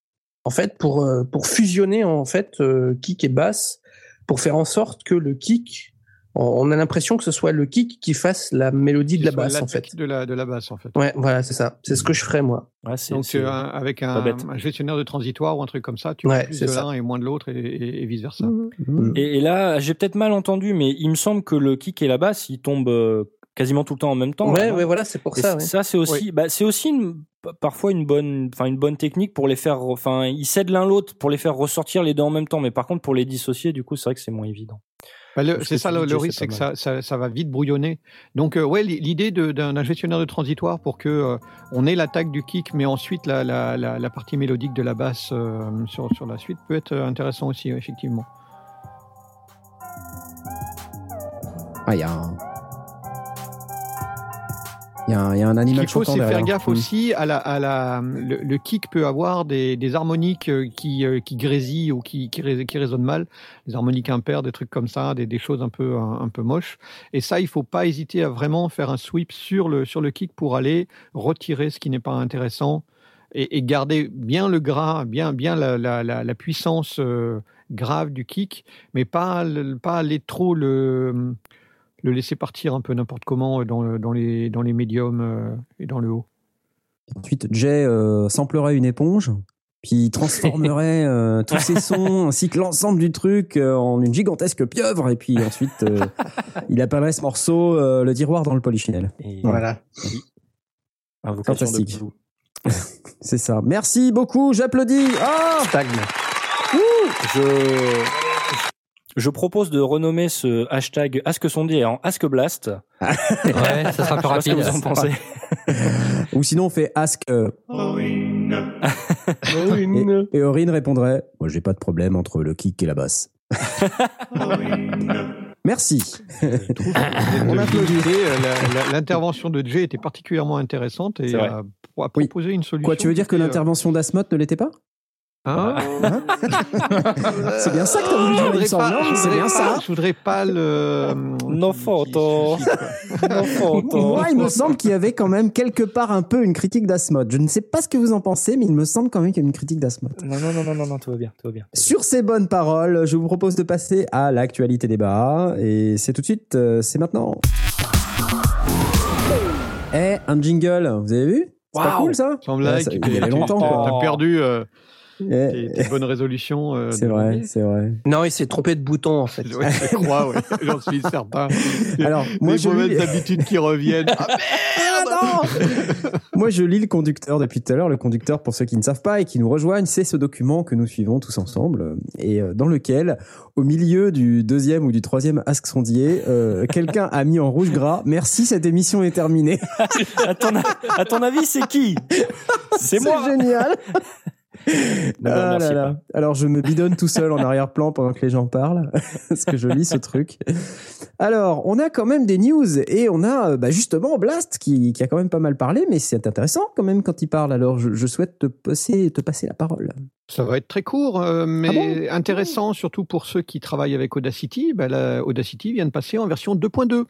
en fait pour euh, pour fusionner en fait euh, kick et basse pour faire en sorte que le kick on a l'impression que ce soit le kick qui fasse la mélodie de la basse en fait. De la, de la basse, en fait. Ouais, voilà, c'est ça. C'est ce que je ferais moi. Ouais, c'est- Donc, c'est- euh, avec un, bête. un gestionnaire de transitoire ou un truc comme ça, tu Ouais, plus c'est de ça. l'un et moins de l'autre et, et, vice versa. Mhm. Et, et là, j'ai peut-être mal entendu, mais il me semble que le kick et la basse, ils tombent euh, quasiment tout le temps en même temps. ouais, ouais, voilà, c'est pour Et ça. ça, c'est aussi, bah, c'est aussi une- parfois une bonne, enfin une bonne technique pour les faire, enfin ils cèdent l'un l'autre pour les faire ressortir les deux en même temps. Mais par contre, pour les dissocier, du coup, c'est vrai que c'est moins évident. Bah, c'est ça le, risque, c'est que ça, ça, ça va vite brouillonner. Donc, euh, ouais, li- l'idée d'un gestionnaire de transitoire pour que euh, on ait l'attaque du kick, mais ensuite la, la, la, la partie mélodique de la basse euh, sur, sur la suite peut être intéressant aussi, effectivement. Ah, il y a un. Il y, a un- il y a un Ce qu'il faut, c'est faire gaffe aussi à la, à la le, le kick peut avoir des, des harmoniques euh, qui, euh, qui grésillent ou qui, qui, rés- qui résonnent mal, des harmoniques impaires, des trucs comme ça, des, des choses un peu un, un peu moches. Et ça, il faut pas hésiter à vraiment faire un sweep sur le sur le kick pour aller retirer ce qui n'est pas intéressant et, et garder bien le gras, bien bien la, la, la, la puissance euh, grave du kick, mais pas pas aller trop le le laisser partir un peu n'importe comment dans, le- dans les dans les médiums euh, et dans le haut. Ensuite, Jay euh, samplerait une éponge, puis il transformerait euh, tous ses sons ainsi que l'ensemble du truc euh, en une gigantesque pieuvre, et puis ensuite euh, il appellerait ce morceau euh, le tiroir dans le polichinelle. Et Voilà. de Fantastique. C'est ça. Merci beaucoup, j'applaudis. Ah Stagne. Je je propose de renommer ce hashtag Ask Sondier en Ask Blast. Ouais, ça sera plus ce que rapide. vous en pensez. Ou sinon on fait ask. euh, et, et Aurine répondrait Moi j'ai pas de problème entre le kick et la basse. Merci. On applaudit. L'intervention de Jay était particulièrement intéressante et a, proposé une solution. Quoi, tu veux dire que était, l'intervention d'Asmot ne l'était pas? euh, hein C'est bien ça que t'as voulu il me semble, non je C'est voudrais bien pas- ça. Je voudrais pas le. Non, photo. Moi, il me semble qu'il y avait quand même quelque part un peu une critique d'Asmod. Je ne sais pas ce que vous en pensez, mais il me semble quand même qu'il y a une critique d'Asmod. Non, non, non, non, non, non, tout va bien, tout va bien. Sur ces bonnes paroles, je vous propose de passer à l'actualité débat. Et c'est tout de suite, euh, c'est maintenant. Eh, un jingle, vous avez vu? C'est pas Waouh. cool ça? Sans Ouais, blague, ça- tu- il y avait longtemps, t'as- quoi. T'as perdu euh, Eh, tes, tes bonnes résolutions. euh, C'est vrai, c'est vrai. Non, il s'est trompé de bouton en fait. Ouais, je crois, ouais. j'en suis certain. Alors, moi, Les je mauvaises lis- habitudes qui reviennent. Ah, Ah non Moi, je lis le conducteur depuis tout à l'heure. Le conducteur, pour ceux qui ne savent pas et qui nous rejoignent, c'est ce document que nous suivons tous ensemble et euh, dans lequel, au milieu du deuxième ou du troisième Ask Sondier, euh, quelqu'un a mis en rouge gras. Merci, cette émission est terminée. À ton, à ton avis, c'est qui? C'est moi. génial. Non, Ah merci là là. pas. Alors je me bidonne tout seul en arrière-plan pendant que les gens parlent, parce que je lis ce truc. Alors, on a quand même des news et on a euh, bah, justement Blast qui, qui a quand même pas mal parlé, mais c'est intéressant quand même quand il parle. Alors je, je souhaite te passer, te passer la parole. Ça va être très court, euh, mais Ah intéressant surtout pour ceux qui travaillent avec Audacity. Ben, la Audacity vient de passer en version 2.2.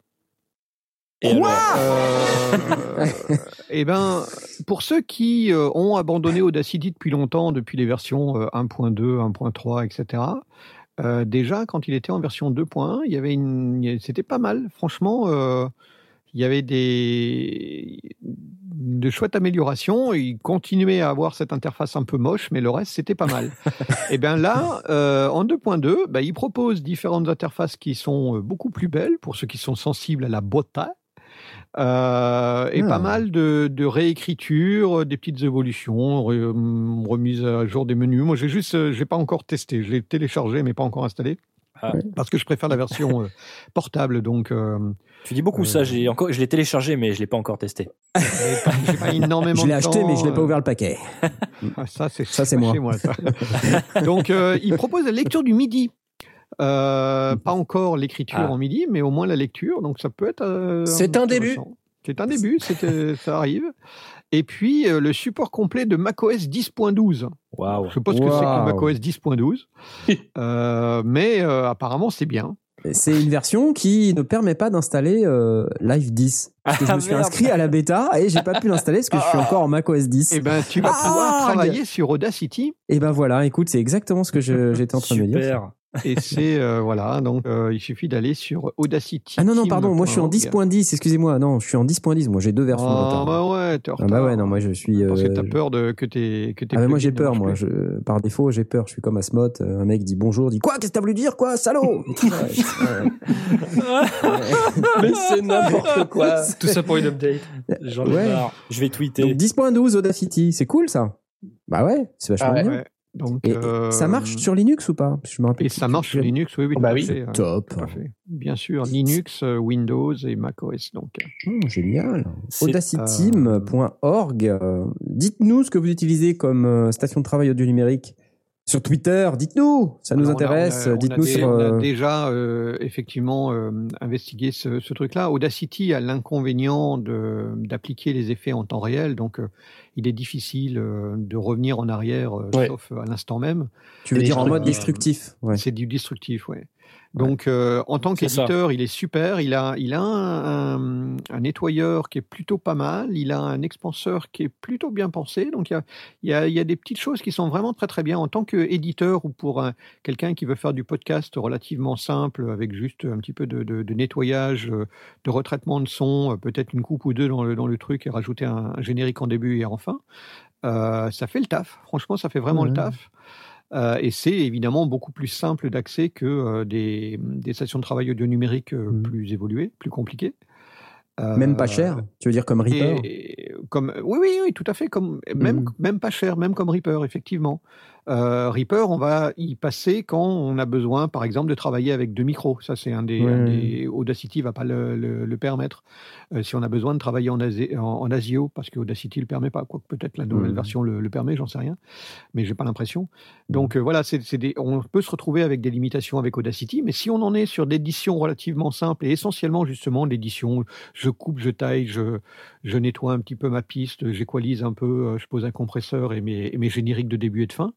Et alors Euh, eh ben, pour ceux qui euh, ont abandonné Audacity depuis longtemps, depuis les versions euh, 1.2, 1.3, etc. euh, déjà, quand il était en version 2.1, il y avait une, c'était pas mal. Franchement, euh, il y avait des de chouettes améliorations. Il continuait à avoir cette interface un peu moche, mais le reste c'était pas mal. Et bien là, euh, en 2.2, ben, il propose différentes interfaces qui sont beaucoup plus belles pour ceux qui sont sensibles à la beauté. Euh, et Ah. pas mal de, de réécriture, euh, des petites évolutions, hum, remise à jour des menus. Moi, j'ai juste, euh, j'ai pas encore testé. Je l'ai téléchargé, mais pas encore installé. Ah. Parce que je préfère la version euh, portable, donc euh, Tu dis beaucoup ça. J'ai encore, je l'ai téléchargé, mais je l'ai pas encore testé. j'ai pas, j'ai pas énormément Je l'ai de acheté, temps, mais je l'ai pas ouvert le paquet. ah, ça, c'est Ça, c'est pas moi. chez moi. ça. Donc, euh, il propose la lecture du midi. Euh, pas encore l'écriture Ah. en midi, mais au moins la lecture. Donc, ça peut être. euh, C'est un début. C'est un début, c'est, euh, ça arrive. Et puis, euh, le support complet de macOS 10.12. Waouh. Je sais pas ce que c'est que macOS 10.12, euh, mais euh, apparemment, c'est bien. C'est une version qui ne permet pas d'installer euh, Live 10. Parce que je Ah, me suis inscrit à la bêta et j'ai pas pu l'installer parce que je suis encore en macOS 10. Eh ben, tu vas Ah, pouvoir travailler sur Audacity. Et ben voilà, écoute, c'est exactement ce que je- j'étais en train de dire. Et c'est euh, voilà, donc euh, il suffit d'aller sur Audacity. Ah non, non, pardon, moi je suis en 10.10, excusez-moi. Non, je suis en 10.10, moi j'ai deux versions. Ah retard. bah ouais, t'es en Ah bah retard. ouais, non, moi je suis. Parce que euh, t'as peur de que t'es que t'es Ah mais moi j'ai peur, moi. Je, par défaut, j'ai peur. Je suis comme Asmot. euh, Un mec dit bonjour, dit quoi Qu'est-ce que t'as voulu dire Quoi Salaud? Mais c'est n'importe quoi. Tout ça pour une update. J'en ai Ouais. marre. Je vais tweeter. Donc 10.12 Audacity, c'est cool ça Bah ouais, c'est vachement Ah ouais. bien. Ouais, donc Et, et euh, ça marche sur Linux ou pas? Parce que je me rappelle et ça marche sur Linux, oui, oui, Bah fait, euh, Top. fait. Bien sûr, Linux, euh, Windows et macOS. Donc, Hum, génial. Audacity.org. euh, Dites-nous ce que vous utilisez comme station de travail audio numérique sur Twitter. Dites-nous, ça nous on intéresse. Dites-nous sur. on a euh, déjà euh, effectivement euh, investigué ce, ce truc-là. Audacity a l'inconvénient de- d'appliquer les effets en temps réel, donc euh, il est difficile euh, de revenir en arrière, euh, Ouais. sauf à l'instant même. tu veux dire en mode destructif ouais. C'est du destructif, ouais. Donc, euh, en tant qu'éditeur, il est super. Il a, il a un, un- un nettoyeur qui est plutôt pas mal. Il a un expanseur qui est plutôt bien pensé. Donc, il y a, il y a, il y a des petites choses qui sont vraiment très, très bien. En tant qu'éditeur ou pour un- quelqu'un qui veut faire du podcast relativement simple, avec juste un petit peu de, de- de nettoyage, euh, de retraitement de son, euh, peut-être une coupe ou deux dans le, dans le truc et rajouter un, un générique en début et en fin, euh, ça fait le taf. Franchement, ça fait vraiment le taf. Euh, et c'est évidemment beaucoup plus simple d'accès que euh, des, des stations de travail audio numérique euh, Mhm. plus évoluées, plus compliquées. Même pas cher. Tu veux dire comme Reaper? et- comme, oui, oui, oui, tout à fait. Comme, même, Mhm. même pas cher, même comme Reaper, effectivement. Euh, Reaper, on va y passer quand on a besoin, par exemple, de travailler avec deux micros. Ça, c'est un des, Ouais. un des- Audacity va pas le, le- le permettre. Euh, si on a besoin de travailler en, ASI en, en ASIO, parce que Audacity le permet pas, quoique peut-être la nouvelle version le, le permet, j'en sais rien, mais j'ai pas l'impression. Donc euh, voilà, c'est c'est des, on peut se retrouver avec des limitations avec Audacity, mais si on en est sur d'éditions relativement simples et essentiellement justement l'édition, je coupe, je taille, je, je nettoie un petit peu ma piste, j'équalise un peu, euh, je pose un compresseur et mes, et mes génériques de début et de fin,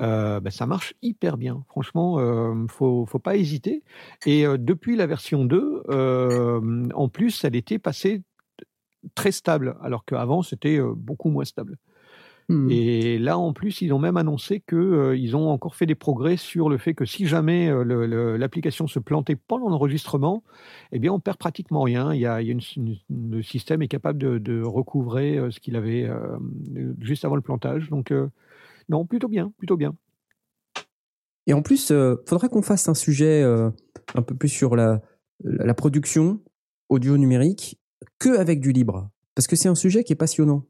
euh, ben, ça marche hyper bien. Franchement, euh, faut, faut pas hésiter. Et euh, depuis la version 2, euh, en plus, elle était passée très stable, alors qu'avant, c'était beaucoup moins stable. Hmm. Et là, en plus, ils ont même annoncé qu'ils ont encore fait des progrès sur le fait que si jamais l'application se plantait pendant l'enregistrement, eh bien, on perd pratiquement rien. Il y a, il y a une- une- le système est capable de, de recouvrer ce qu'il avait juste avant le plantage. Donc, non, plutôt bien, plutôt bien. Et en plus, euh, faudra qu'on fasse un sujet euh, un peu plus sur la, la production audio numérique que avec du libre. Parce que c'est un sujet qui est passionnant.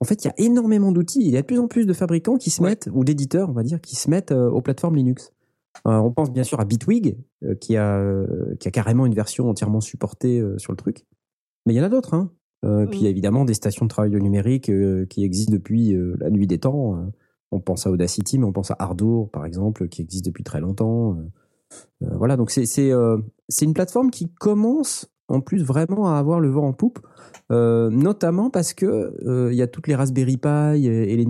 En fait, il y a énormément d'outils. Il y a de plus en plus de fabricants qui se Ouais. mettent, ou d'éditeurs, on va dire, qui se mettent euh, aux plateformes Linux. Euh, on pense bien sûr à Bitwig, qui, a, qui a carrément une version entièrement supportée sur le truc. Mais il y en a d'autres. Hein. Puis il y a évidemment des stations de travail numérique qui existent depuis la nuit des temps. On pense à Audacity, mais on pense à Ardour, par exemple, qui existe depuis très longtemps. Euh, euh, voilà, donc c'est euh, une plateforme qui commence en plus vraiment à avoir le vent en poupe, euh, notamment parce que il y a toutes les Raspberry Pi et, les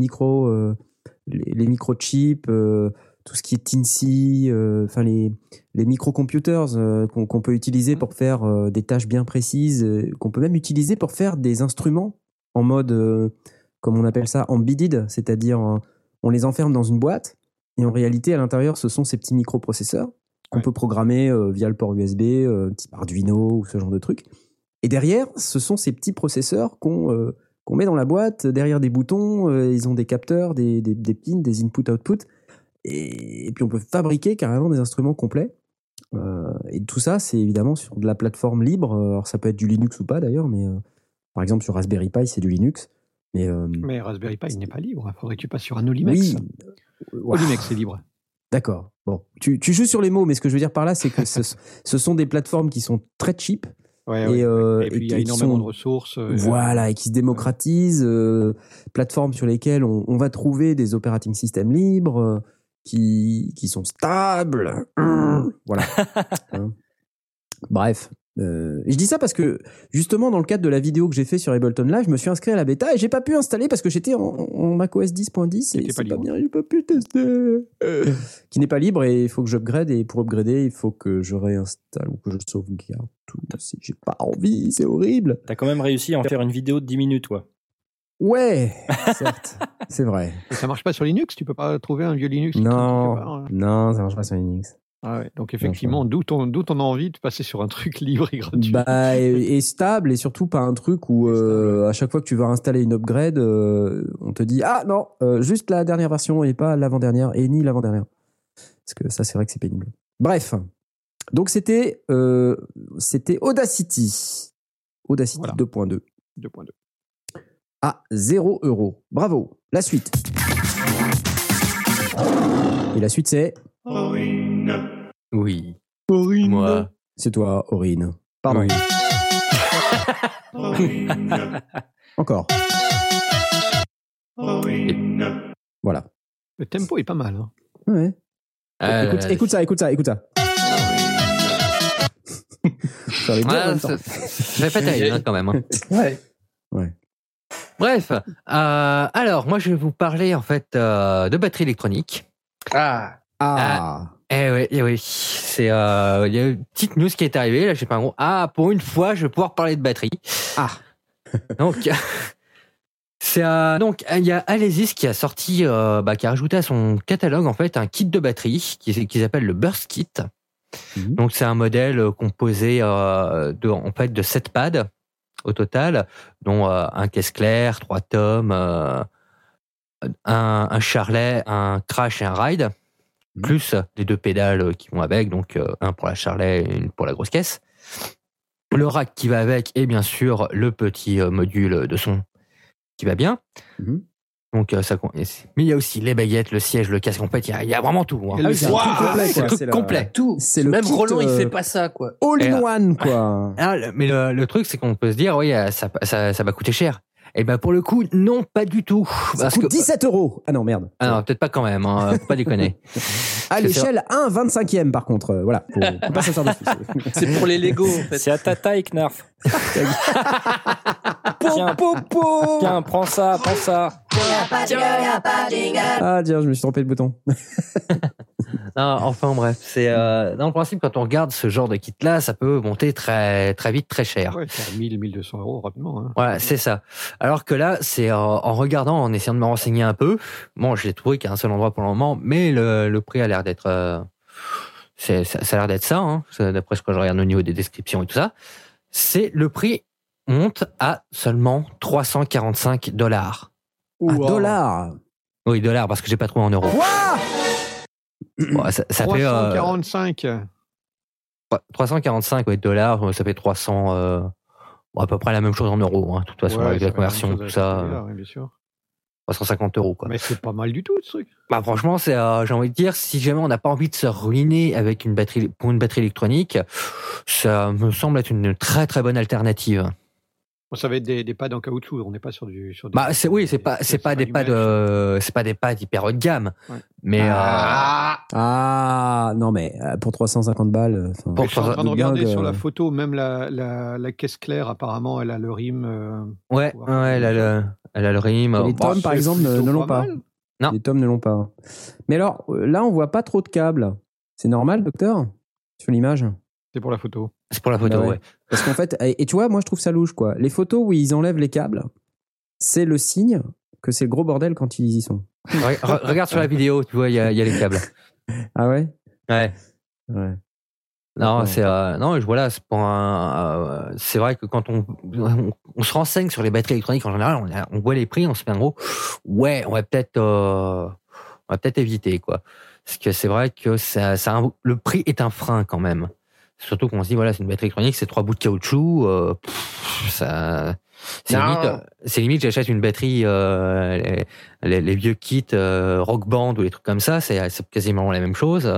les, microchips, tout ce qui est euh, enfin les les microcomputers qu'on peut utiliser pour faire des tâches bien précises, qu'on peut même utiliser pour faire des instruments en mode, comme on appelle ça, embedded, c'est-à-dire on les enferme dans une boîte et en réalité à l'intérieur ce sont ces petits microprocesseurs qu'on Ouais. peut programmer euh, via le port USB, euh, type Arduino ou ce genre de truc. Et derrière, ce sont ces petits processeurs qu'on euh, qu'on met dans la boîte, derrière des boutons, euh, ils ont des capteurs, des, des, des pins, des input-output, et, et puis on peut fabriquer carrément des instruments complets. Et tout ça, c'est évidemment sur de la plateforme libre. Alors ça peut être du Linux ou pas d'ailleurs, mais par exemple sur Raspberry Pi, c'est du Linux. Mais, euh, Mais Raspberry Pi, n'est pas libre. Il faudrait que tu passes sur un Olimex. oui, Ouah. Olimex, c'est libre. D'accord. Bon, tu, tu joues sur les mots, mais ce que je veux dire par là, c'est que ce, ce sont des plateformes qui sont très cheap Ouais, et, ouais. euh, et puis, il y a énormément sont- de ressources. euh, Voilà, et qui se démocratisent, euh, plateformes sur lesquelles on, on va trouver des operating systems libres, qui, qui sont stables. voilà. Hein. Bref. Euh, et je dis ça parce que justement dans le cadre de la vidéo que j'ai fait sur Ableton Live, je me suis inscrit à la bêta et j'ai pas pu installer parce que j'étais en, en macOS 10.10 et c'est pas pas, bien, j'ai pas pu tester. Euh, qui n'est pas libre et il faut que j'upgrade et pour upgrader il faut que je réinstalle ou que je sauvegarde tout. J'ai pas envie, c'est horrible. T'as quand même réussi à en faire une vidéo de 10 minutes, toi. Ouais, certes, c'est vrai. Et ça marche pas sur Linux? Tu peux pas trouver un vieux Linux Non, hein? non, ça marche pas sur Linux. Ah ouais, donc effectivement, d'où ton, d'où ton envie de passer sur un truc libre et gratuit. Bah, et, et stable et surtout pas un truc où euh, à chaque fois que tu vas installer une upgrade, euh, on te dit ah non, euh, juste la dernière version et pas l'avant-dernière et ni l'avant-dernière. Parce que ça c'est vrai que c'est pénible. Bref, donc c'était euh, c'était Audacity, Audacity Voilà. 2.2 2.2. à 0 euros. Bravo. La suite. Et la suite c'est Oui. Moi. c'est toi, Aurine. Pardon. Encore. Voilà. Le tempo est pas mal. hein. Ouais. Ah, écoute, là, écoute ça, écoute ça, écoute ça. Ça va Ouais, terrible hein, quand même. hein. Ouais. Bref, euh, alors moi je vais vous parler en fait euh, de batterie électronique. Ah. Ah. Eh oui, eh oui, c'est euh, il y a une petite news qui est arrivée là, je sais pas en gros. Ah, pour une fois, je vais pouvoir parler de batterie. Ah. Donc c'est euh, donc il y a Alesis qui a sorti euh, bah, qui a rajouté à son catalogue en fait un kit de batterie qui qui s'appelle le Burst Kit. Mhm. Donc c'est un modèle composé euh, de en fait de 7 pads au total, dont un caisse claire, trois tomes, un, un charlet, un crash et un ride. Plus les deux pédales qui vont avec, donc euh, un pour la charlet et une pour la grosse caisse. Le rack qui va avec et bien sûr le petit euh, module de son qui va bien. Mhm. Donc euh, ça, mais il y a aussi les baguettes, le siège, le casque. En fait, il y a, il y a vraiment tout. hein. Ah oui, c'est Waouh, truc complet, c'est. Tout. C'est le Même kit, Roland, il fait pas ça, quoi. All in one, quoi. Ah, mais le, le truc, c'est qu'on peut se dire, oui, ça, ça, ça va coûter cher. Et ben pour le coup, non, pas du tout. Ça Parce coûte que 17 euros. Ah non, merde. ah non, peut-être pas quand même. Hein, faut pas déconner. À c'est l'échelle 1 25e, par contre. euh, Voilà. Faut, faut pas s'asseoir dessus. C'est pour les Lego, en fait. C'est à ta taille, Knarf. Tiens, prends ça, prends ça. Y'a pas de jingle, y'a pas de jingle. Ah, tiens, je me suis trompé de bouton. Non, enfin bref, c'est euh, dans le principe quand on regarde ce genre de kit là, ça peut monter très très vite, très cher. Ouais, faire 1000, 1200 euros rapidement. hein. Voilà, c'est ça. Alors que là, c'est euh, en regardant, en essayant de me renseigner un peu. Bon, je l'ai trouvé qu'à un seul endroit pour le moment, mais le, le prix a l'air d'être, euh, c'est, ça, ça a l'air d'être ça, hein, C'est d'après ce que je regarde au niveau des descriptions et tout ça. C'est le prix monte à seulement 345 dollars. Un dollar. Oui, dollars parce que j'ai pas trouvé en euros. Ouais, ça, ça fait euh, 345. 345 ouais, dollars, ça fait 300, euh, bon, à peu près la même chose en euros. Hein, de toute façon, Ouais, avec la conversion, tout ça, celui-là, euh, oui, bien sûr. 350 euros quoi. Mais c'est pas mal du tout, ce truc. Bah franchement, c'est euh, j'ai envie de dire si jamais on n'a pas envie de se ruiner avec une batterie pour une batterie électronique, ça me semble être une très très bonne alternative. Bon, ça va être des, des pads en caoutchouc. On n'est pas sur du. Sur des- Bah c'est oui, c'est pas c'est pas des pads de c'est pas des pads hyper haut de gamme, Ouais. mais euh, Ah. Ah, non, mais euh, pour 350 balles. euh, enfin, Pour Je suis en train de regarder gang, sur euh, la photo, même la, la, la caisse claire, apparemment, elle a le rime. euh, ouais ouais, elle a le elle a le rime. Et les Bon, tomes, par exemple, ne, l'ont pas. Non. Les tomes ne l'ont pas. Mais alors, euh, là, on voit pas trop de câbles. C'est normal, docteur? Sur l'image? C'est pour la photo. C'est pour la photo, Bah ouais. ouais. Parce qu'en fait, et, et tu vois, moi, je trouve ça louche, quoi. Les photos où ils enlèvent les câbles, c'est le signe que c'est le gros bordel quand ils y sont. Re- re- regarde sur la vidéo, tu vois, il y a, il y a les câbles. Ah ouais? Ouais. Ouais. Non, c'est euh, non, voilà, c'est pour un. euh, c'est vrai que quand on, on on se renseigne sur les batteries électroniques en général, on, a- on voit les prix, on se fait en gros, ouais, on va peut-être, euh, on va peut-être éviter quoi, parce que c'est vrai que ça, ça un- le prix est un frein quand même. Surtout qu'on se dit voilà, c'est une batterie électronique, c'est trois bouts de caoutchouc, euh, pff, ça. C'est limite, c'est limite, j'achète une batterie, euh, les, les- les vieux kits euh, Rock Band ou les trucs comme ça, c'est c'est quasiment la même chose.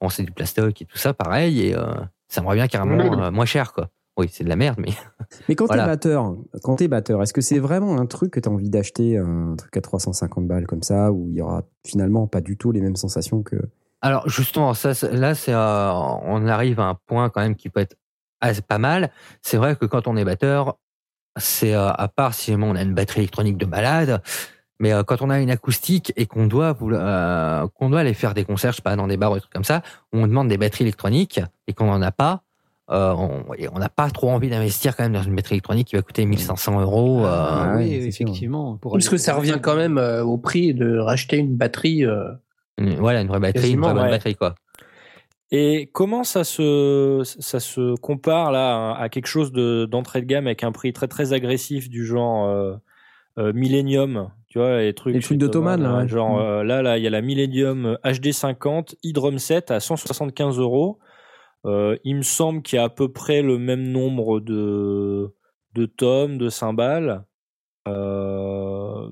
Bon, c'est du plastoc et tout ça, pareil, et euh, ça me revient carrément euh, moins cher, quoi. Oui, c'est de la merde, mais Mais quand Voilà. t'es batteur, quand t'es batteur, est-ce que c'est vraiment un truc que t'as envie d'acheter, un truc à 350 balles comme ça, où il y aura finalement pas du tout les mêmes sensations que. Alors justement, ça, là, c'est, euh, on arrive à un point quand même qui peut être assez pas mal. C'est vrai que quand on est batteur, c'est euh, à part si on a une batterie électronique de malade, mais euh, quand on a une acoustique et qu'on doit vouloir- euh, qu'on doit aller faire des concerts, je sais pas, dans des bars ou des trucs comme ça, où on demande des batteries électroniques et qu'on n'en a pas. euh, on n'a pas trop envie d'investir quand même dans une batterie électronique qui va coûter 1500 euros. euh, Ah oui, effectivement. pour Parce que ça revient quand même euh, au prix de racheter une batterie. Une- voilà, une vraie batterie, une vraie bonne ouais. batterie, quoi. Et comment ça se ça se compare là à quelque chose de d'entrée de gamme avec un prix très très agressif du genre euh, euh, Millennium, tu vois, les trucs Les trucs d'Ottoman, là, ouais. genre Mm. euh, là là il y a la Millennium HD 50 iDrum 7 à 175 euros. Euh, il me semble qu'il y a à peu près le même nombre de de tomes, de cymbales. Euh,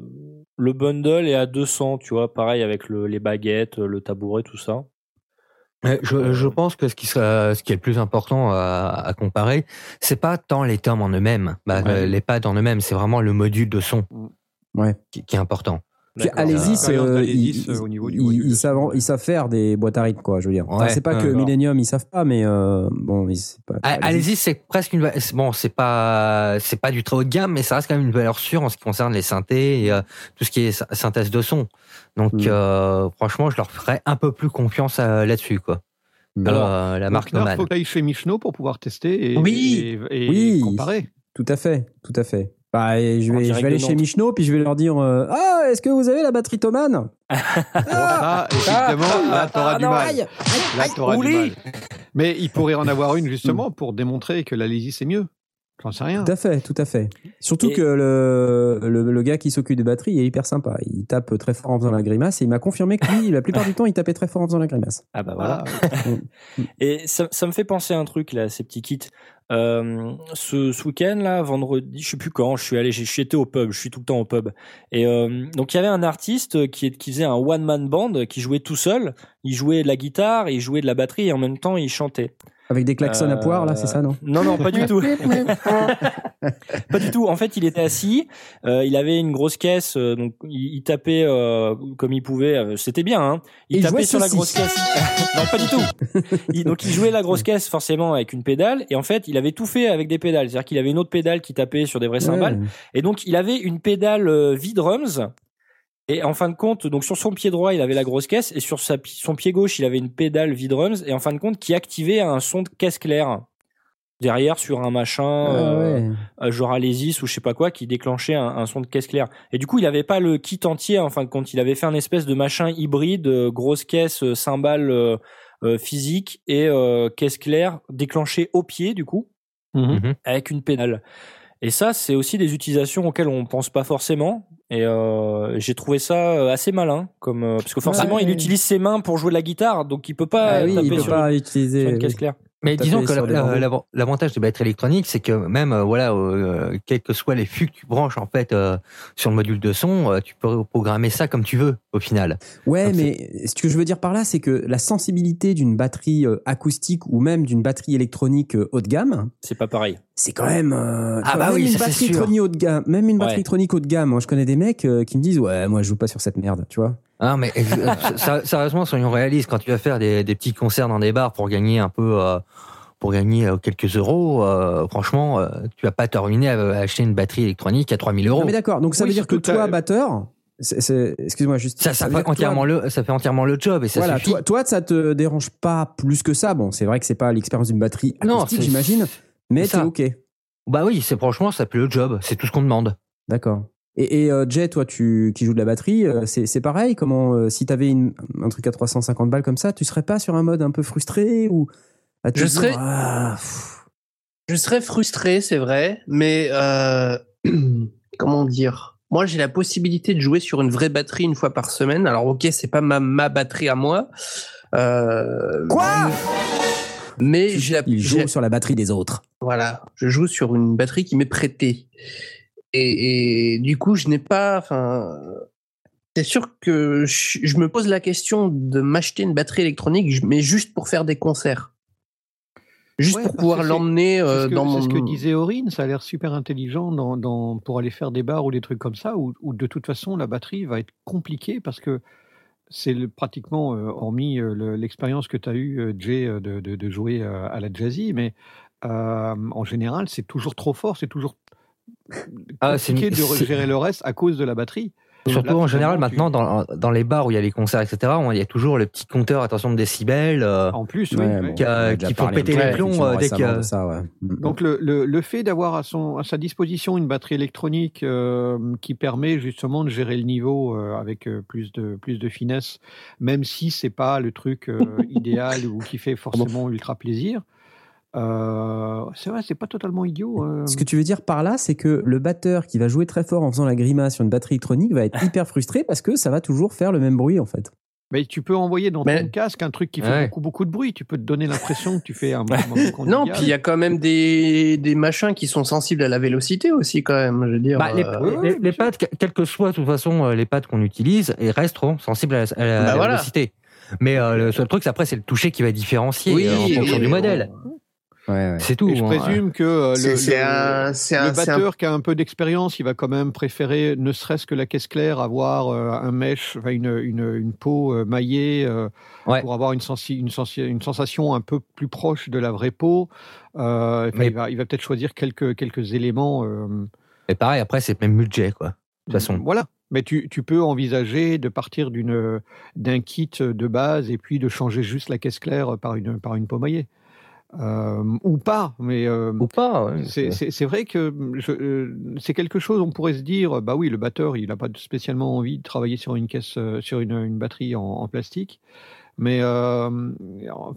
le bundle est à 200, tu vois, pareil avec le, les baguettes, le tabouret, tout ça. Je, je pense que ce qui, sera, ce qui est le plus important à, à comparer, c'est pas tant les tomes en eux-mêmes, bah, Ouais. euh, les pads en eux-mêmes, c'est vraiment le module de son Ouais. qui, qui est important. Allez-y, euh, ils, euh, au niveau du ils- module de ils savent, ils savent faire des boîtes à rythme, quoi, je veux dire. Enfin, Ouais, c'est pas que. Millennium, ils savent pas, mais euh, bon, ils- c'est pas. Ah, Allez-y, c'est presque une, bon, c'est pas, c'est pas du très haut de gamme, mais ça reste quand même une valeur sûre en ce qui concerne les synthés et euh, tout ce qui est sy- synthèse de son. Donc, Mm. euh, franchement, je leur ferais un peu plus confiance euh, là-dessus, quoi. Mm. Alors, euh, la marque Il faut que tu ailles chez Michno pour pouvoir tester et, Oui. et, et Oui. comparer. Tout à fait, tout à fait. Bah, et je vais, je direct vais aller chez. Michno, puis je vais leur dire euh, Ah, est-ce que vous avez la batterie Thomann? Bon, ça, évidemment, là, t'auras Ah, du mal. aïe, Là, aïe, t'auras du mal. Mais il pourrait en avoir une justement pour démontrer que l'Alésis c'est mieux. J'en sais rien. Tout à fait, tout à fait. Surtout Et- que le, le, le gars qui s'occupe des batteries est hyper sympa. Il tape très fort en faisant la grimace et il m'a confirmé que lui, la plupart du temps, il tapait très fort en faisant la grimace. Ah bah voilà. Ah, Et ça, ça me fait penser à un truc là, ces petits kits. Euh, ce, ce week-end là, vendredi, je sais plus quand, je suis allé, été au pub, je suis tout le temps au pub. Et euh, donc il y avait un artiste qui, qui faisait un one man band, qui jouait tout seul. Il jouait de la guitare, il jouait de la batterie et en même temps il chantait. Avec des klaxons à Euh, poire, là, c'est ça, non? Non, non, pas du tout. pas du tout. En fait, il était assis, euh, il avait une grosse caisse, euh, donc il, il tapait euh, comme il pouvait. C'était bien, hein. Il Et tapait sur la grosse caisse. non, pas du tout. Il- donc il jouait la grosse caisse forcément avec une pédale, et en fait, il avait tout fait avec des pédales. C'est-à-dire qu'il avait une autre pédale qui tapait sur des vraies cymbales, Ouais. et donc il avait une pédale euh, V-drums. Et en fin de compte, donc sur son pied droit, il avait la grosse caisse, et sur sa, son pied gauche, il avait une pédale V-drums, et en fin de compte, qui activait un son de caisse claire derrière sur un machin, Ah euh, ouais. euh, genre Alésis ou je sais pas quoi, qui déclenchait un, un son de caisse claire. Et du coup, il avait pas le kit entier en fin de compte. Il avait fait un espèce de machin hybride, euh, grosse caisse, euh, cymbale physique et euh, caisse claire déclenchée au pied du coup Mhm. avec une pédale. Et ça, c'est aussi des utilisations auxquelles on pense pas forcément. Et euh, j'ai trouvé ça euh, assez malin, comme euh, parce que forcément, Ouais. il utilise ses mains pour jouer de la guitare, donc il peut pas Ah oui, taper il peut sur, pas utiliser. une caisse claire. Mais disons que l'avant- l'avantage des batteries électroniques, c'est que même euh, voilà, euh, quels que soient les flux que tu branches en fait euh, sur le module de son, euh, tu peux programmer ça comme tu veux au final. Ouais, Donc, mais ce que je veux dire par là, c'est que la sensibilité d'une batterie euh, acoustique ou même d'une batterie électronique euh, haut de gamme, C'est pas pareil. c'est quand même. euh, Ah bah même oui, une ça, c'est batterie sûr. électronique haut de gamme, même une batterie Ouais. électronique haut de gamme. Moi, je connais des mecs euh, qui me disent ouais, moi, je joue pas sur cette merde, tu vois. Ah mais euh, sérieusement, soyons réalistes. Quand tu vas faire des, des petits concerts dans des bars pour gagner un peu, euh, pour gagner euh, quelques euros, euh, franchement, euh, tu vas pas te ruiner à, à acheter une batterie électronique à 3000 euros. Non, mais d'accord. Donc ça Oui, veut dire que toi, batteur, excuse-moi juste. Ça, fait toi- entièrement le, ça fait entièrement le job et ça voilà, suffit. toi, toi, ça te dérange pas plus que ça. Bon, c'est vrai que c'est pas l'expérience d'une batterie Non, acoustique, c'est- j'imagine, mais c'est ok. Bah oui, c'est franchement, ça fait le job. C'est tout ce qu'on demande. D'accord. Et, et euh, Jay, toi, tu qui joues de la batterie, euh, c'est c'est pareil. Comment, euh, si t'avais une- un truc à 350 balles comme ça, tu serais pas sur un mode un peu frustré ou à te Je dire, serais- ah, Je serais frustré, c'est vrai, mais comment dire? Moi, j'ai la possibilité de jouer sur une vraie batterie une fois par semaine. Alors, ok, c'est pas ma, ma batterie à moi. Quoi? Mais j'ai la, il joue sur la batterie des autres. voilà, je joue sur une batterie qui m'est prêtée. Et, et du coup, je n'ai pas. Enfin, c'est sûr que je, je me pose la question de m'acheter une batterie électronique, mais juste pour faire des concerts. Juste Ouais, pour pouvoir c'est- l'emmener C'est euh, dans c'est mon. ce que disait Aurine, ça a l'air super intelligent dans, dans- pour aller faire des bars ou des trucs comme ça, où, où de toute façon la batterie va être compliquée parce que c'est pratiquement, euh, hormis euh, le- l'expérience que tu as eue, euh, Jay, de, de- de jouer à la jazzy, mais euh, en général, c'est toujours trop fort, c'est toujours Ah, c'est compliqué une- de gérer le reste à cause de la batterie. Surtout Là, en général, tu- maintenant, dans, dans les bars où il y a les concerts, etc., on- il y a toujours le petit compteur, attention de décibels. euh, En plus, oui. Ouais, oui. bon, qui font péter les plombs, euh, dès ça, ouais. Mm. Donc le, le, le fait d'avoir à, son, à sa disposition une batterie électronique euh, qui permet justement de gérer le niveau euh, avec plus, de, plus de finesse, même si c'est pas le truc euh, idéal ou qui fait forcément ultra plaisir, euh, c'est vrai, c'est pas totalement idiot. euh. Ce que tu veux dire par là, c'est que le batteur qui va jouer très fort en faisant la grimace sur une batterie électronique va être hyper frustré parce que ça va toujours faire le même bruit en fait. Mais tu peux envoyer dans Mais- ton casque un truc qui fait Ouais. beaucoup beaucoup de bruit. Tu peux te donner l'impression que tu fais un mouvement Non, puis il y a quand même des, des machins qui sont sensibles à la vélocité aussi, quand même. Je veux dire. Bah, les, euh, les- les pads, quelles que soient de toute façon euh, les pads qu'on utilise, ils resteront sensibles à la, à la Bah, voilà. vélocité. Mais euh, le seul truc, c'est après, c'est le toucher qui va différencier Oui, euh, en fonction oui, du modèle. Ouais, ouais. C'est tout. Et je hein. présume que euh, le, un, un- batteur qui a un peu d'expérience, il va quand même préférer, ne serait-ce que la caisse claire, avoir euh, un mesh, enfin une, une, une peau euh, maillée euh, Ouais. pour avoir une, sensi- une, sensi- une sensation un peu plus proche de la vraie peau. Euh, Mais- Il va, il va peut-être choisir quelques, quelques éléments. euh, Mais pareil, après, c'est même budget, quoi. De toute façon. Voilà. Mais tu, tu peux envisager de partir d'une d'un kit de base et puis de changer juste la caisse claire par une par une peau maillée. Euh, ou pas, mais euh, Ou pas. ouais. c'est- vrai que euh, c'est quelque chose, on pourrait se dire, bah oui, le batteur, il n'a pas spécialement envie de travailler sur une caisse, sur une, une batterie en, en plastique. Mais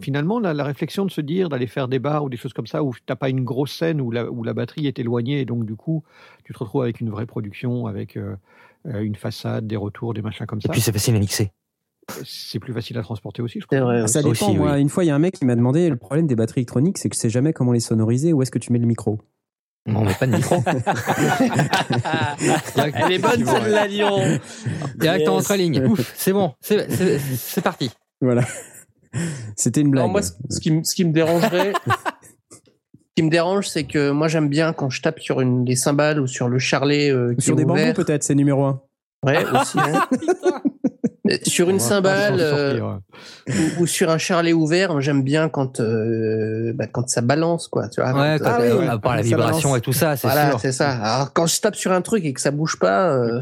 finalement, la, la réflexion de se dire d'aller faire des bars ou des choses comme ça, où tu n'as pas une grosse scène où la, où la batterie est éloignée, et donc du coup, tu te retrouves avec une vraie production, avec une façade, des retours, des machins comme Et ça. puis, c'est facile à mixer. C'est plus facile à transporter aussi, je crois. vrai. Ça dépend. aussi, moi, oui. une fois, il y a un mec qui m'a demandé le problème des batteries électroniques, c'est que je sais jamais comment les sonoriser. Où est-ce que tu mets le micro On met pas de micro. Elle est bonne celle-là, Lyon. Directement Yes. entre lignes. Ouf, c'est bon. C'est- parti. Voilà. C'était une blague. Non, moi, ce ce qui, me- ce qui me dérangerait, ce qui me dérange, c'est que moi j'aime bien quand je tape sur une des cymbales ou sur le charlet euh, qui Sur est des bambous, ouvert. peut-être, c'est numéro un. Ouais, aussi. hein. Euh, sur une cymbale euh, ou, ou sur un charlet ouvert, j'aime bien quand euh, bah, quand ça balance quoi. Tu vois, Ouais, euh, oui, à part la vibration balance. et tout ça, c'est voilà, sûr. c'est ça. Alors quand je tape sur un truc et que ça bouge pas, euh,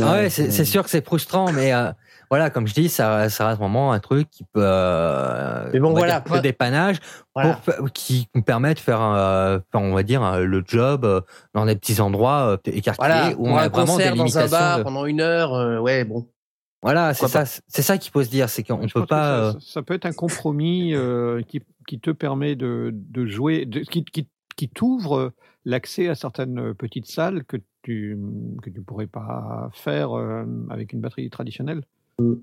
Ah ouais, c'est sûr que c'est frustrant, mais euh, voilà, comme je dis, ça, ça reste vraiment un truc qui peut, euh, Mais bon, voilà, peu dépannage voilà. pour, fa- qui nous permet de faire, on va dire, le job dans des petits endroits écartés Voilà, où on a un vraiment des concert dans un bar de- pendant une heure, euh, ouais, bon. Voilà, c'est ça, c'est ça qu'il faut se dire, c'est qu'on peut pas. ça, euh, ça- ça peut être un compromis euh, qui, qui te permet de, de jouer, de- qui, qui, qui t'ouvre l'accès à certaines petites salles que tu que tu pourrais pas faire euh, avec une batterie traditionnelle. Mm.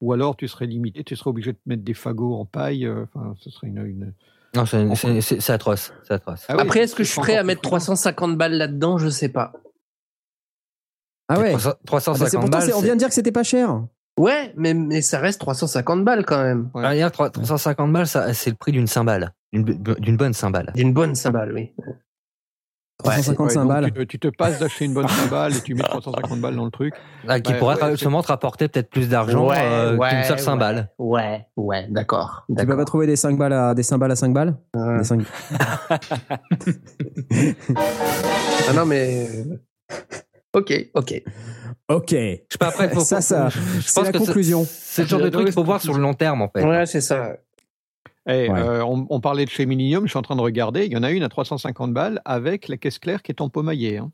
Ou alors tu serais limité, tu serais obligé de mettre des fagots en paille. euh, Enfin, ce serait une. une... Non, c'est- atroce, c'est atroce. Ah oui, Après, est-ce que je suis prêt à mettre frustrant. 350 balles là-dedans? Je sais pas. Ah ouais. 300 Ah bah, c'est 350 pourtant, balles. c'est- on vient de dire que c'était pas cher. Ouais, mais, mais ça reste 350 balles quand même. Ouais. Ah, regarde, 3- 350 balles, ça, c'est le prix d'une cymbale, d'une d'une bonne cymbale. D'une bonne cymbale, oui. 355 donc balles. Tu, te- tu te passes d'acheter une bonne cymbale et tu mets 350 balles dans le truc. Ah, qui Ouais, pourrait ouais, justement te rapporter peut-être plus d'argent Ouais, euh, ouais, qu'une seule ouais. cymbale. Ouais, ouais, d'accord. Tu peux pas trouver des 5 balles à des cymbales à 5 balles Euh, Des ah non, mais. Ok, ok. Ok. Je sais pas, après, faut, Ça, ça, je- pense la que conclusion. C'est le genre de truc qu'il faut voir sur le long terme, en fait. Ouais, c'est ça. Ouais. euh, on, on parlait de chez Millennium, je suis en train de regarder, il y en a une à 350 balles avec la caisse claire qui est en peau maillée. hein.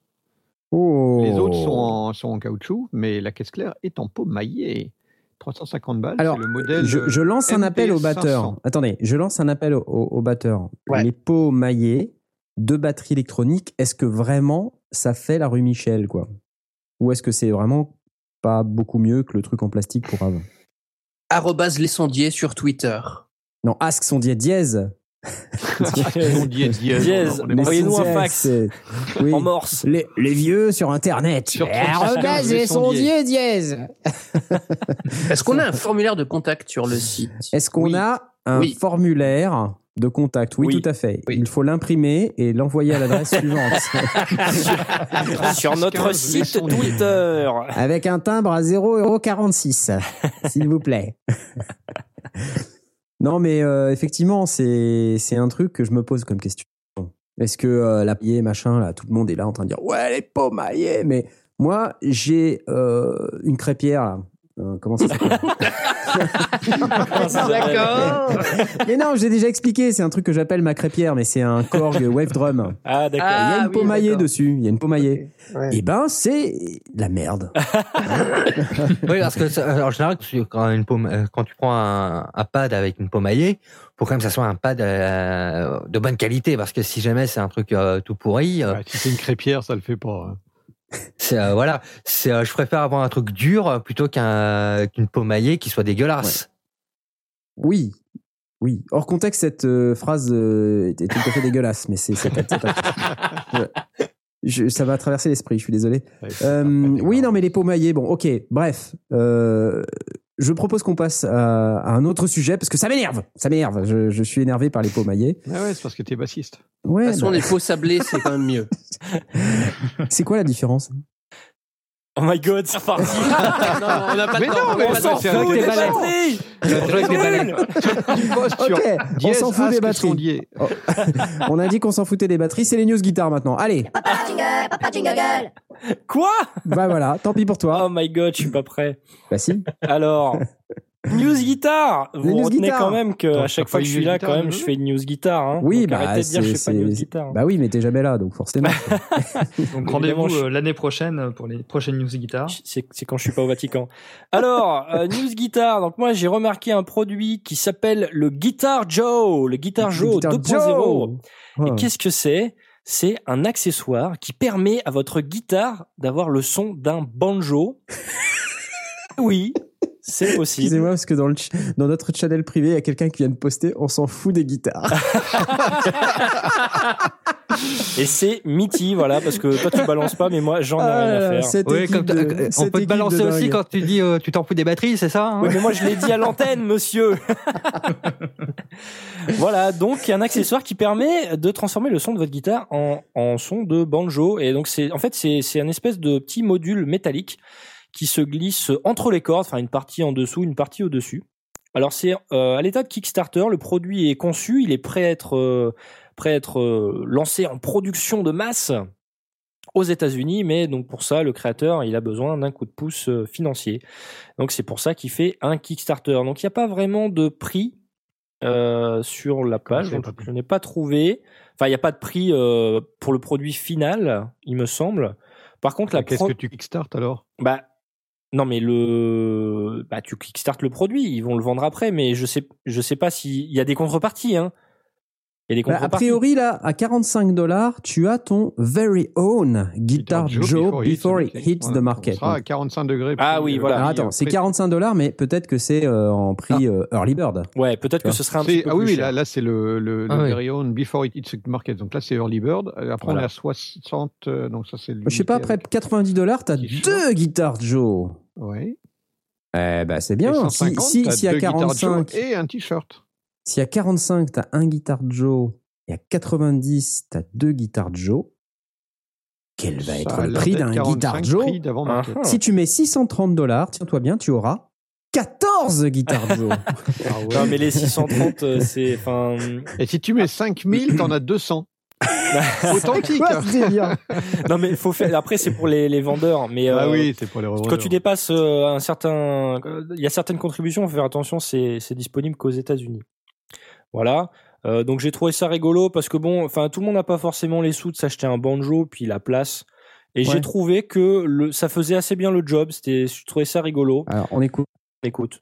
Oh. Les autres sont en, sont en caoutchouc, mais la caisse claire est en peau maillée. 350 balles, Alors, c'est le modèle. Je, je lance un MP appel au 500. batteur. Attendez, je lance un appel au, au batteur. Ouais. Les pots maillés, deux batteries électroniques, est-ce que vraiment ça fait la rue Michel, quoi? Ou est-ce que c'est vraiment pas beaucoup mieux que le truc en plastique pour avant? Arrobase les sondiers sur Twitter. Non, Ask son diète dièse. Dièse. Envoyez-nous un fax. oui. En morse. Les, les vieux sur Internet. Sur Eh, 36, arrobase les les sondiers dièse. Est-ce qu'on a un formulaire de contact sur le site? Est-ce qu'on Oui. a un Oui. formulaire de contact oui, Oui. tout à fait. Oui. Il faut l'imprimer et l'envoyer à l'adresse suivante. Sur notre 15, les site. Twitter. Avec un timbre à 0,46€, s'il vous plaît. non, mais euh, effectivement, c'est c'est un truc que je me pose comme question. Est-ce que euh, la paillée, machin, là, tout le monde est là en train de dire ouais, les maillés, mais Moi, j'ai euh, une crêpière. Là. Euh, comment ça s'appelle D'accord. Mais non, j'ai déjà expliqué. C'est un truc que j'appelle ma crêpière, mais c'est un Korg Wave Drum. Ah, d'accord. Il y a une Ah, oui, d'accord. dessus. Il y a une pomaillée. Ouais. Et ben, c'est de la merde. Oui, parce que en général, quand, une paume- euh, quand tu prends un, un pad avec une pomaillée, faut quand même que ça soit un pad euh, de bonne qualité, parce que si jamais c'est un truc euh, tout pourri, euh, Ouais, si c'est une crêpière, ça le fait pas. hein. C'est euh, voilà, c'est euh, je préfère avoir un truc dur plutôt qu'un qu'une pomaillée qui soit dégueulasse. Oui. Oui. Hors contexte, cette euh, phrase euh, était tout à fait dégueulasse, mais c'est. Je- ça va traverser l'esprit, je suis désolé. Ouais, Euh, oui, non, mais les pomaillés, bon, ok, bref. Je propose qu'on passe à, à un autre sujet, parce que ça m'énerve, ça m'énerve. Je, je suis énervé par les pomaillés. Ah ouais, c'est parce que t'es bassiste. Ouais, De toute façon, bah, les faux sablés, c'est quand même mieux. c'est quoi la différence? Oh my god, c'est reparti. non, on n'a pas Mais de temps. non, on mais On de s'en fout des batteries Ok, on s'en fout des batteries. On a dit qu'on s'en foutait des batteries, c'est les news guitare maintenant. Allez, Papa jingle, papa jingle. Quoi? Bah voilà, tant pis pour toi. Oh my god, je suis pas prêt. Bah si. Alors, news guitare. Vous news retenez quand même que à chaque fois que je une suis là, news quand même, je fais une news guitare. Hein. Oui, Donc, bah arrêtez de dire que je c'est- fais pas de news guitare. Bah oui, mais t'es jamais là, donc forcément. Donc rendez-vous je- euh, l'année prochaine pour les prochaines news guitare. C'est quand je suis pas au Vatican. Alors, euh, news guitare. Donc moi, j'ai remarqué un produit qui s'appelle le Guitar Joe, le Guitar Joe Guitar 2.0. Joe. Et qu'est-ce que c'est? C'est un accessoire qui permet à votre guitare d'avoir le son d'un banjo. oui, c'est possible. Excusez-moi, parce que dans, le ch- dans notre channel privé, il y a quelqu'un qui vient de poster on s'en fout des guitares. Et c'est Mitty, voilà, parce que toi tu balances pas, mais moi j'en ai rien à Ah, faire. cette Oui, équipe comme de- euh, on cette peut te balancer aussi quand tu dis euh, tu t'en fous des batteries, c'est ça hein Oui, mais moi je l'ai dit à l'antenne, monsieur. voilà, donc il y a un accessoire qui permet de transformer le son de votre guitare en, en son de banjo. Et donc c'est, en fait, c'est, c'est un espèce de petit module métallique qui se glisse entre les cordes, enfin une partie en dessous, une partie au dessus. Alors c'est euh, à l'état de Kickstarter, le produit est conçu, il est prêt à être euh, prêt à être euh, lancé en production de masse aux États-Unis, mais donc pour ça, le créateur, il a besoin d'un coup de pouce financier. Donc c'est pour ça qu'il fait un Kickstarter. Donc il n'y a pas vraiment de prix sur la page. Donc, je n'ai pas trouvé. Enfin, il n'y a pas de prix pour le produit final, il me semble. Par contre, la Qu'est-ce pro- que tu kickstart alors? Bah non mais le bah tu kickstart le produit, ils vont le vendre après, mais je sais je sais pas s'il y a des contreparties hein. Il y a des Bah, a contreparties. priori, là, à 45 dollars, tu as ton very own Guitar Joe before it hits the market. Sera à 45 degrés. Ah oui, euh, voilà. Alors attends, euh, c'est prix. 45 dollars, mais peut-être que c'est euh, en prix euh, early bird. Ouais, peut-être que ce serait un petit peu ah oui, plus cher. là, là c'est le, le, Ah le oui. very own before it hits the market. Donc là, c'est early bird. Euh, Après, on est à 60. euh, donc ça, c'est. Je sais pas, après 90 dollars, t'as T-shirt. deux Guitar Joe. Oui. Eh ben, c'est bien. Et Si, 150, si, si à deux Guitar Joe 45, Et un t-shirt. si à 45, t'as un Guitar Joe, et à 90, t'as deux Guitar Joe, quel va Ça être le prix d'un 45 Guitar Joe market. Ah, Si tu mets 630 dollars, tiens-toi bien, tu auras 14 Guitar Joe. Ah ouais. Non mais les 630 euh, c'est Et si tu mets 5000, t'en as 200. Authentique. Quoi ce non mais faut faire après c'est pour les, les vendeurs mais Ah euh, oui, c'est pour les revendeurs. quand tu dépasses euh, un certain il y a certaines contributions faut faire attention c'est c'est disponible qu'aux États-Unis. Voilà. Euh, donc j'ai trouvé ça rigolo parce que bon enfin tout le monde n'a pas forcément les sous de s'acheter un banjo puis la place et Ouais. j'ai trouvé que le ça faisait assez bien le job, c'était je trouvais ça rigolo. Alors, on écoute. Écoute.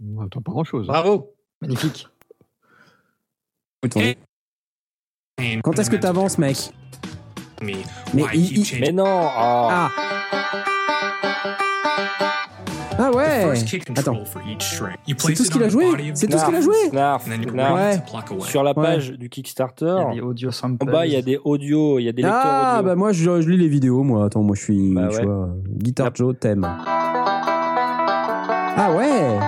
On n'entend pas grand-chose. Bravo. Magnifique. Quand est-ce que t'avances, mec Mais il- il- Mais non, ah. Ah Ah ouais Attends. C'est tout ce qu'il a joué C'est tout ce qu'il a joué Snarf, snarf. Ouais. Sur la Ouais. page du Il Kickstarter, y a des audio samples. en bas, il y a des audios, il y a des lecteurs Ah, audio. bah moi, je, je lis les vidéos, moi. Attends, moi, je suis. Bah tu ouais. vois, Guitar Yep. Joe, thème. Ah ouais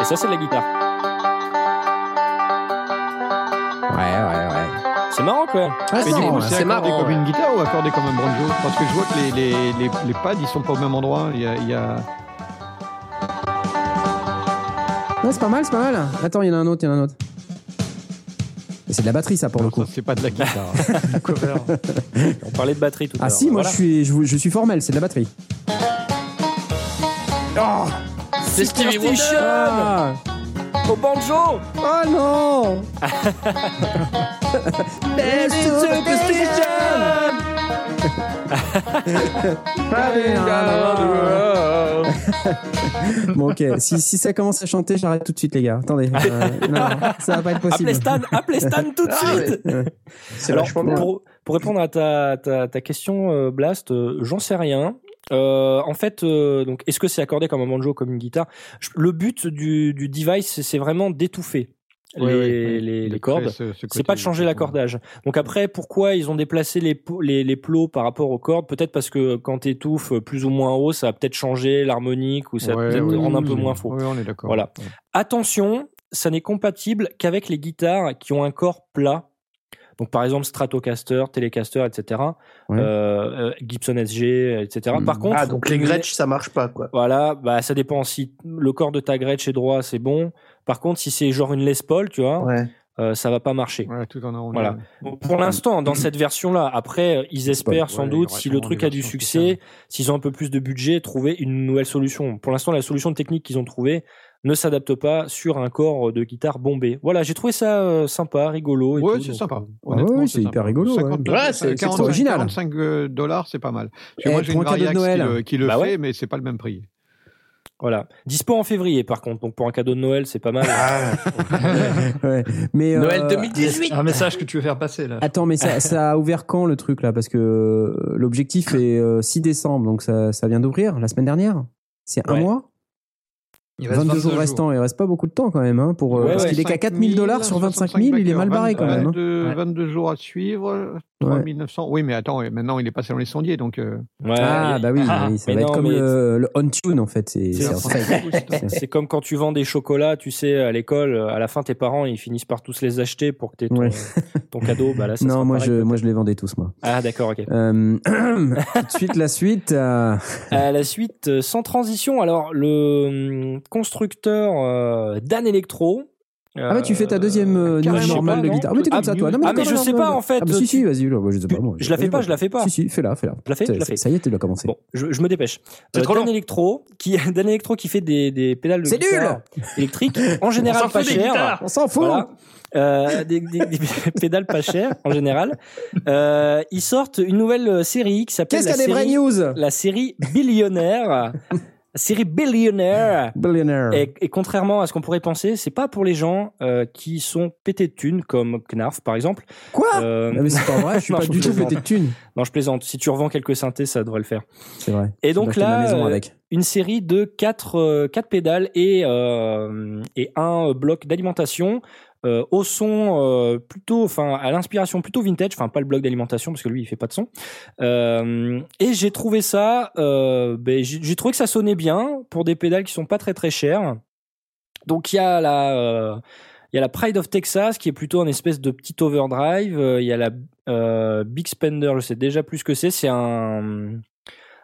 Et ça, c'est de la guitare. Ouais, ouais, ouais. C'est marrant, même. Ah, Mais c'est du marrant, c'est accordé marrant, comme ouais. une guitare ou accordé comme un banjo? Parce que je vois que les, les, les, les pads, ils sont pas au même endroit. Il y a, il y a... Ouais, c'est pas mal, c'est pas mal. Attends, il y en a un autre, il y en a un autre. Mais c'est de la batterie, ça, pour le coup. C'est pas de la guitare. On parlait de batterie tout à Ah l'heure. si, moi Voilà. je, suis, je, je suis formel, c'est de la batterie. C'est Stevie Wonder. Au banjo. Oh non. Bon ok, si, si ça commence à chanter, j'arrête tout de suite les gars. Attendez, euh, non, ça va pas être possible. Appelez Stan, appelez Stan tout de Ah, suite. C'est Alors, pour, pour répondre à ta, ta, ta question, euh, Blast, euh, j'en sais rien. Euh, en fait, euh, donc, est-ce que c'est accordé comme un banjo, comme une guitare? Le but du, du device, c'est vraiment d'étouffer les, cordes. ce- ce C'est côté- pas de changer l'accordage. Donc après, pourquoi ils ont déplacé les, po- les, les plots par rapport aux cordes? Peut-être parce que quand t'étouffes plus ou moins haut, ça va peut-être changer l'harmonique ou ça va Ouais, peut-être ouais, rendre un oui, peu oui. moins faux. Oui, on est d'accord. Voilà. Attention, ça n'est compatible qu'avec les guitares qui ont un corps plat. Donc par exemple Stratocaster, Telecaster, etc. Ouais. Euh, euh, Gibson SG, etc. Par contre, Ah, donc les Gretsch, ça marche pas, quoi. voilà, bah ça dépend. Si le corps de ta Gretsch est droit, c'est bon. Par contre, si c'est genre une Les Paul, tu vois, Ouais. euh, ça va pas marcher. Voilà, tout en arrondi. Voilà. Bon, pour l'instant, dans cette version-là, après, euh, ils espèrent sans Ouais, doute, si le truc a du succès, s'ils ont un peu plus de budget, trouver une nouvelle solution. Pour l'instant, la solution technique qu'ils ont trouvée ne s'adapte pas sur un corps de guitare bombé. Voilà, j'ai trouvé ça euh, euh, rigolo. et Ouais, c'est sympa. euh, Honnêtement, ouais, c'est hyper sympa. rigolo, ouais. 50, Ouais, c'est- c'est 45, original. 45 euh, dollars, c'est pas mal. Parce que Eh, moi, j'ai une un cadeau de Variax qui Noël. le, qui le Bah fait, ouais. mais c'est pas le même prix. Voilà. Dispo en février, par contre. Donc, pour un cadeau de Noël, c'est pas mal. Ah, Ouais. Mais, Noël euh, 2018. Un message que tu veux faire passer là. Attends, mais ça, ça a ouvert quand le truc là? Parce que euh, l'objectif est euh, 6 décembre, donc ça, ça vient d'ouvrir la semaine dernière? C'est un Ouais. mois? Il reste 22 jours 22 restants, il reste pas beaucoup de temps quand même. Hein, pour, euh, Ouais, parce ouais. qu'il est qu'à 4000 dollars sur 25 000, il est mal barré quand même. hein. 22, Ouais. 22 jours à suivre, 3900. Oui, mais attends, maintenant, il est passé dans les sondiers, donc. euh, Ouais, Ah, bah oui, Ah, oui, ça va être comme le, le on-tune en fait. C'est comme quand tu vends des chocolats, tu sais, à l'école, à la fin, tes parents, ils finissent par tous les acheter pour que tu aies ton, Ouais. ton cadeau. Bah là, ça Non, moi pareil, je, moi je les vendais tous, moi. Ah, d'accord, ok. Euh, tout de suite, la suite. euh, À la suite, euh, sans transition, alors le hum, constructeur euh, Dan Electro. Ah bah tu fais ta deuxième euh, sais normale de guitare. Ah mais t'es comme ça toi. Non, ah, mais je sais pas, en fait, Ah bah si tu- si, vas-y. Je sais pas moi. Je la fais pas, je la fais pas. Si si, fais-la, fais-la. Je la fais, je la fais. Ça y est, tu l'as commencé. Bon, je, me dépêche. C'est Euh, trop Dan. Electro, qui Dan Electro qui fait des, des pédales de guitare électriques, en général pas chères. On s'en fout. Euh, des, des- des pédales pas chères en général. Euh, ils sortent une nouvelle série qui s'appelle Qu'est-ce la, qu'il y a des vraies série- news? la série Billionnaire. La série Billionnaire. Billionaire. Et, et contrairement à ce qu'on pourrait penser, c'est pas pour les gens euh, qui sont pétés de thunes, comme Knarf par exemple. Quoi? Euh, Ah, mais c'est pas vrai, je suis non, pas je du tout plaisante. pété de thunes. non, je plaisante. Si tu revends quelques synthés, ça devrait le faire. C'est vrai. Et donc ma là, euh, avec. une série de quatre, euh, quatre pédales et, euh, et un bloc d'alimentation euh, au son euh, plutôt, enfin à l'inspiration plutôt vintage, enfin pas le bloc d'alimentation parce que lui il fait pas de son. Euh, et j'ai trouvé ça, ben, j'ai trouvé que ça sonnait bien pour des pédales qui sont pas très très chères. Donc il y a la il y a la Pride of Texas qui est plutôt un espèce de petit overdrive. Il y a la Big Spender, je sais déjà plus ce que c'est. C'est un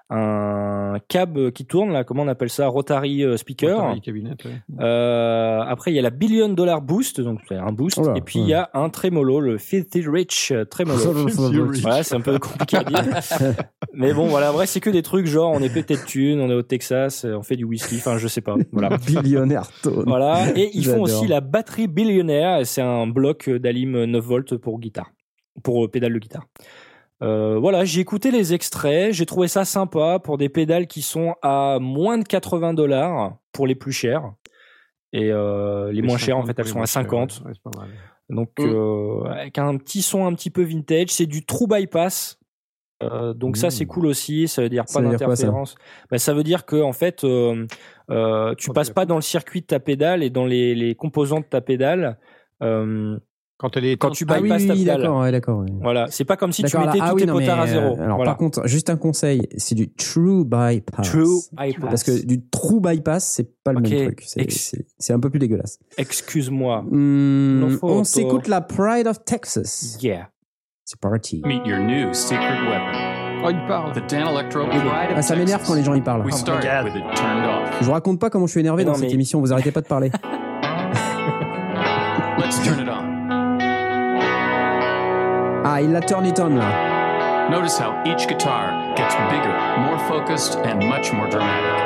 un cab qui tourne là, comment on appelle ça, rotary euh, speaker. Rotary cabinet, ouais. Euh, après, il y a la Billion Dollar Boost, donc c'est un boost. Oh là, et puis il y a un tremolo, le Filthy Rich euh, tremolo. voilà, c'est un peu compliqué à dire. Mais bon, voilà, vrai, c'est que des trucs genre on est pété de thunes, on est au Texas, on fait du whisky, enfin je sais pas. Voilà. Billionnaire tone. Voilà. Et ils font aussi la batterie billionnaire, c'est un bloc d'alim 9 volts pour guitare, pour pédale de guitare. Euh, voilà, j'ai écouté les extraits, j'ai trouvé ça sympa pour des pédales qui sont à moins de 80 dollars pour les plus chères. Et euh, les, moins chères, en 50 fait, elles sont à moins chères, 50. ouais, c'est pas mal. Donc, Mm. euh, avec un petit son un petit peu vintage, c'est du true bypass. Euh, donc ça Mm. c'est cool aussi, ça veut dire pas quoi, ça d'interférence. Bah, ça veut dire que en fait euh, euh, tu passes pas dans le circuit de ta pédale et dans les, les composants de ta pédale. Euh, Quand elle est quand tu Ah oui, bypasses ta oui, pédale. d'accord, ouais, d'accord. ouais. Voilà, c'est pas comme si tu mettais ah tous oui, tes non, mais, potards à zéro. euh, Alors voilà. par contre, juste un conseil, c'est du true bypass. True bypass. Parce que du true bypass, c'est pas le même truc. C'est- un peu plus dégueulasse. Excuse-moi. Hmm, on s'écoute la Pride of Texas. Yeah. C'est parti. Meet your new secret weapon. Oh, il parle. The Dan Electro Pride of Ah, ça m'énerve quand les gens y parlent. We start God. with it turned off. Je vous raconte pas comment je suis énervé Mais dans non, cette mais- émission. Vous arrêtez pas de parler. Ah, il l'a turn it on là. Notice how each guitar gets bigger, more focused, and much more dramatic.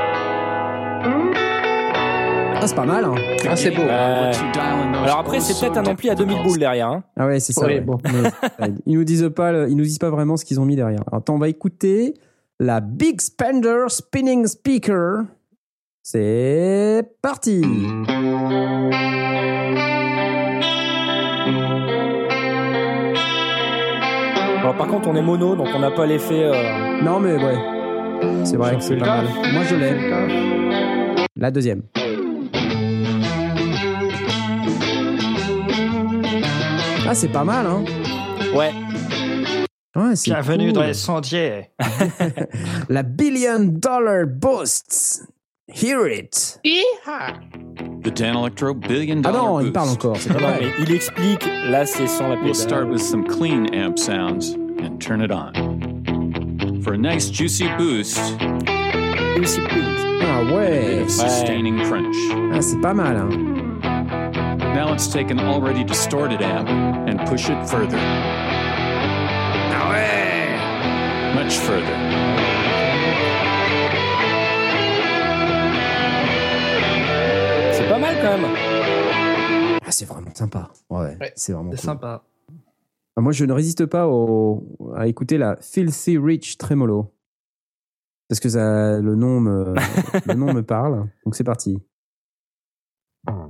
Ah, c'est pas mal. Hein. Ah, c'est beau. Alors après, c'est peut-être un ampli à 2000 difficult boules derrière. Hein. Ah ouais, c'est ça. Oui, ouais. bon. Mais, ils nous disent pas, le- ils nous disent pas vraiment ce qu'ils ont mis derrière. Alors, attends, on va écouter la Big Spender Spinning Speaker. C'est parti. Par contre, on est mono, donc on n'a pas l'effet. euh, Non, mais ouais. C'est vrai que c'est pas taf. mal. Moi, je l'ai. La deuxième. Ah, c'est pas mal, hein. Ouais. Ouais, c'est Bienvenue cool. dans les sentiers. La Billion Dollar Boost. Hear it. The Dan Electro Billion Ah Dollar non, il parle encore. C'est pas Non, mais il explique. Là, c'est sans la We'll start pédale. with some clean amp sounds and turn it on. For a nice juicy boost, Ah a ouais. bit of sustaining crunch. Ah, c'est pas mal, hein. Now let's take an already distorted amp and push it further. Much further. C'est pas mal quand même. Ah, c'est vraiment sympa. Ouais, Ouais, c'est vraiment cool. sympa. Ah, Moi, je ne résiste pas au... à écouter la Filthy Rich Tremolo. Parce que ça, le, nom me... le nom me parle. Donc, c'est parti. Ah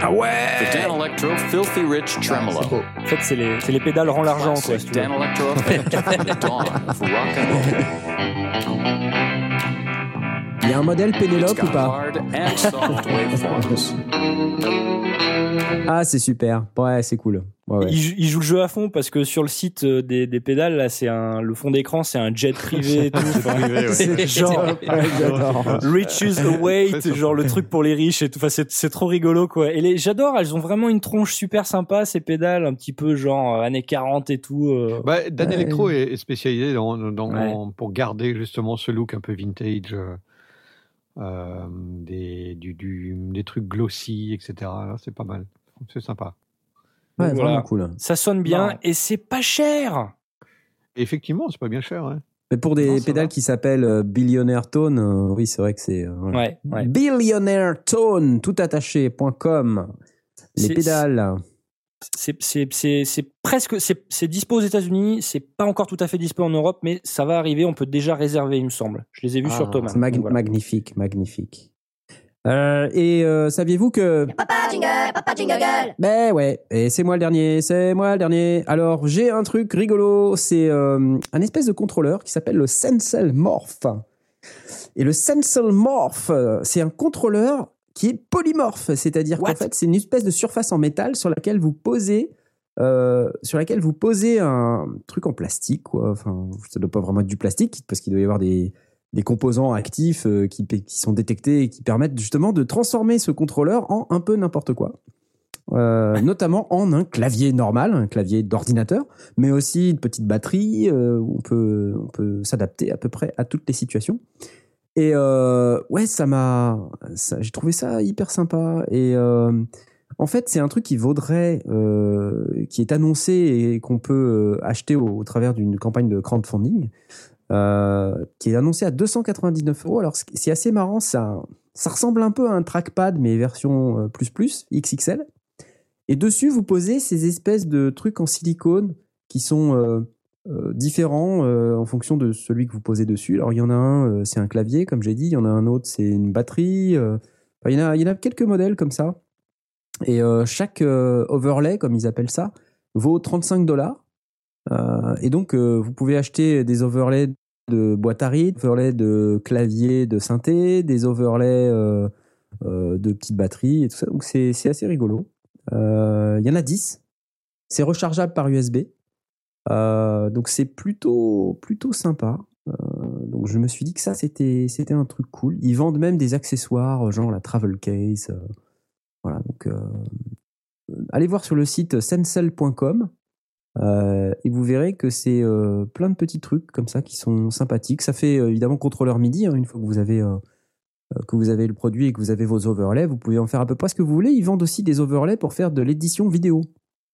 The ouais Dan Electro Filthy Rich Tremolo. C'est beau. En fait, c'est les, c'est les pédales rend l'argent, veux. Dan Electro dawn rock and roll. Il y a un modèle Pénélope ou pas hard and soft waveforms. Ah, c'est super. Ouais, c'est cool. Ouais, ouais. Il, joue- il joue le jeu à fond parce que sur le site euh, des, des pédales, là, c'est un, le fond d'écran, c'est un jet privé et tout. Genre. Riches Await, genre le truc pour les riches et tout. Enfin, c'est, c'est trop rigolo, quoi. Et les, j'adore, elles ont vraiment une tronche super sympa, ces pédales, un petit peu genre euh, années 40 et tout. euh. Bah, Dan Ouais. Electro est, est spécialisé dans, dans- Ouais. pour garder justement ce look un peu vintage, euh, des, du, du- des trucs glossy, etc. C'est pas mal. C'est sympa. Ouais, Voilà. vraiment cool. Ça sonne bien Non. et c'est pas cher. Effectivement, c'est pas bien cher. hein. Mais pour des Non, pédales va. qui s'appellent euh, Billionaire Tone, euh, oui, c'est vrai que c'est. euh, voilà. Ouais, ouais. Billionaire Tone, tout attaché.com. Les C'est- pédales. C'est, presque, c'est, dispo aux États-Unis, c'est pas encore tout à fait dispo en Europe, mais ça va arriver, on peut déjà réserver, il me semble. Je les ai vus Ah, sur Thomas. Mag- voilà. magnifique, magnifique. Euh, et euh, saviez-vous que Papa jingle, papa jingle. Ben ouais, et c'est moi le dernier, c'est moi le dernier. Alors j'ai un truc rigolo, c'est euh, un espèce de contrôleur qui s'appelle le Sensel Morph. Et le Sensel Morph, c'est un contrôleur qui est polymorphe, c'est-à-dire qu'en fait c'est une espèce de surface en métal sur laquelle vous posez, euh, sur laquelle vous posez un truc en plastique, quoi. Enfin, ça doit pas vraiment être du plastique parce qu'il doit y avoir des des composants actifs euh, qui, qui sont détectés et qui permettent justement de transformer ce contrôleur en un peu n'importe quoi. Euh, notamment en un clavier normal, un clavier d'ordinateur, mais aussi une petite batterie. où on peut, on peut s'adapter à peu près à toutes les situations. Et euh, ouais, ça m'a, j'ai trouvé ça hyper sympa. Et euh, en fait, c'est un truc qui vaudrait, euh, qui est annoncé et qu'on peut euh, acheter au, travers d'une campagne de crowdfunding, euh, qui est annoncé à 299 euros. Alors, c'est- c'est assez marrant, ça, ça ressemble un peu à un trackpad, mais version euh, plus plus, XXL. Et dessus, vous posez ces espèces de trucs en silicone qui sont euh, différents euh, en fonction de celui que vous posez dessus. Alors, il y en a un, euh, c'est un clavier, comme j'ai dit. Il y en a un autre, c'est une batterie. euh, il, y en a, il y en a quelques modèles comme ça. Et chaque overlay, comme ils appellent ça, vaut 35 dollars. Et donc, vous pouvez acheter des overlays de boîte à rythme, overlays de clavier de synthé, des overlays de petites batteries et tout ça. Donc, c'est assez rigolo. Il y en a 10. C'est rechargeable par USB. Euh, donc, c'est plutôt, plutôt sympa. Euh, donc, je me suis dit que ça, c'était c'était un truc cool. Ils vendent même des accessoires, genre la travel case. euh, voilà, donc euh, allez voir sur le site sensel.com euh, et vous verrez que c'est euh, plein de petits trucs comme ça qui sont sympathiques. Ça fait euh, évidemment contrôleur MIDI hein, une fois que vous avez euh, euh, que vous avez le produit et que vous avez vos overlays, vous pouvez en faire à peu près ce que vous voulez. Ils vendent aussi des overlays pour faire de l'édition vidéo.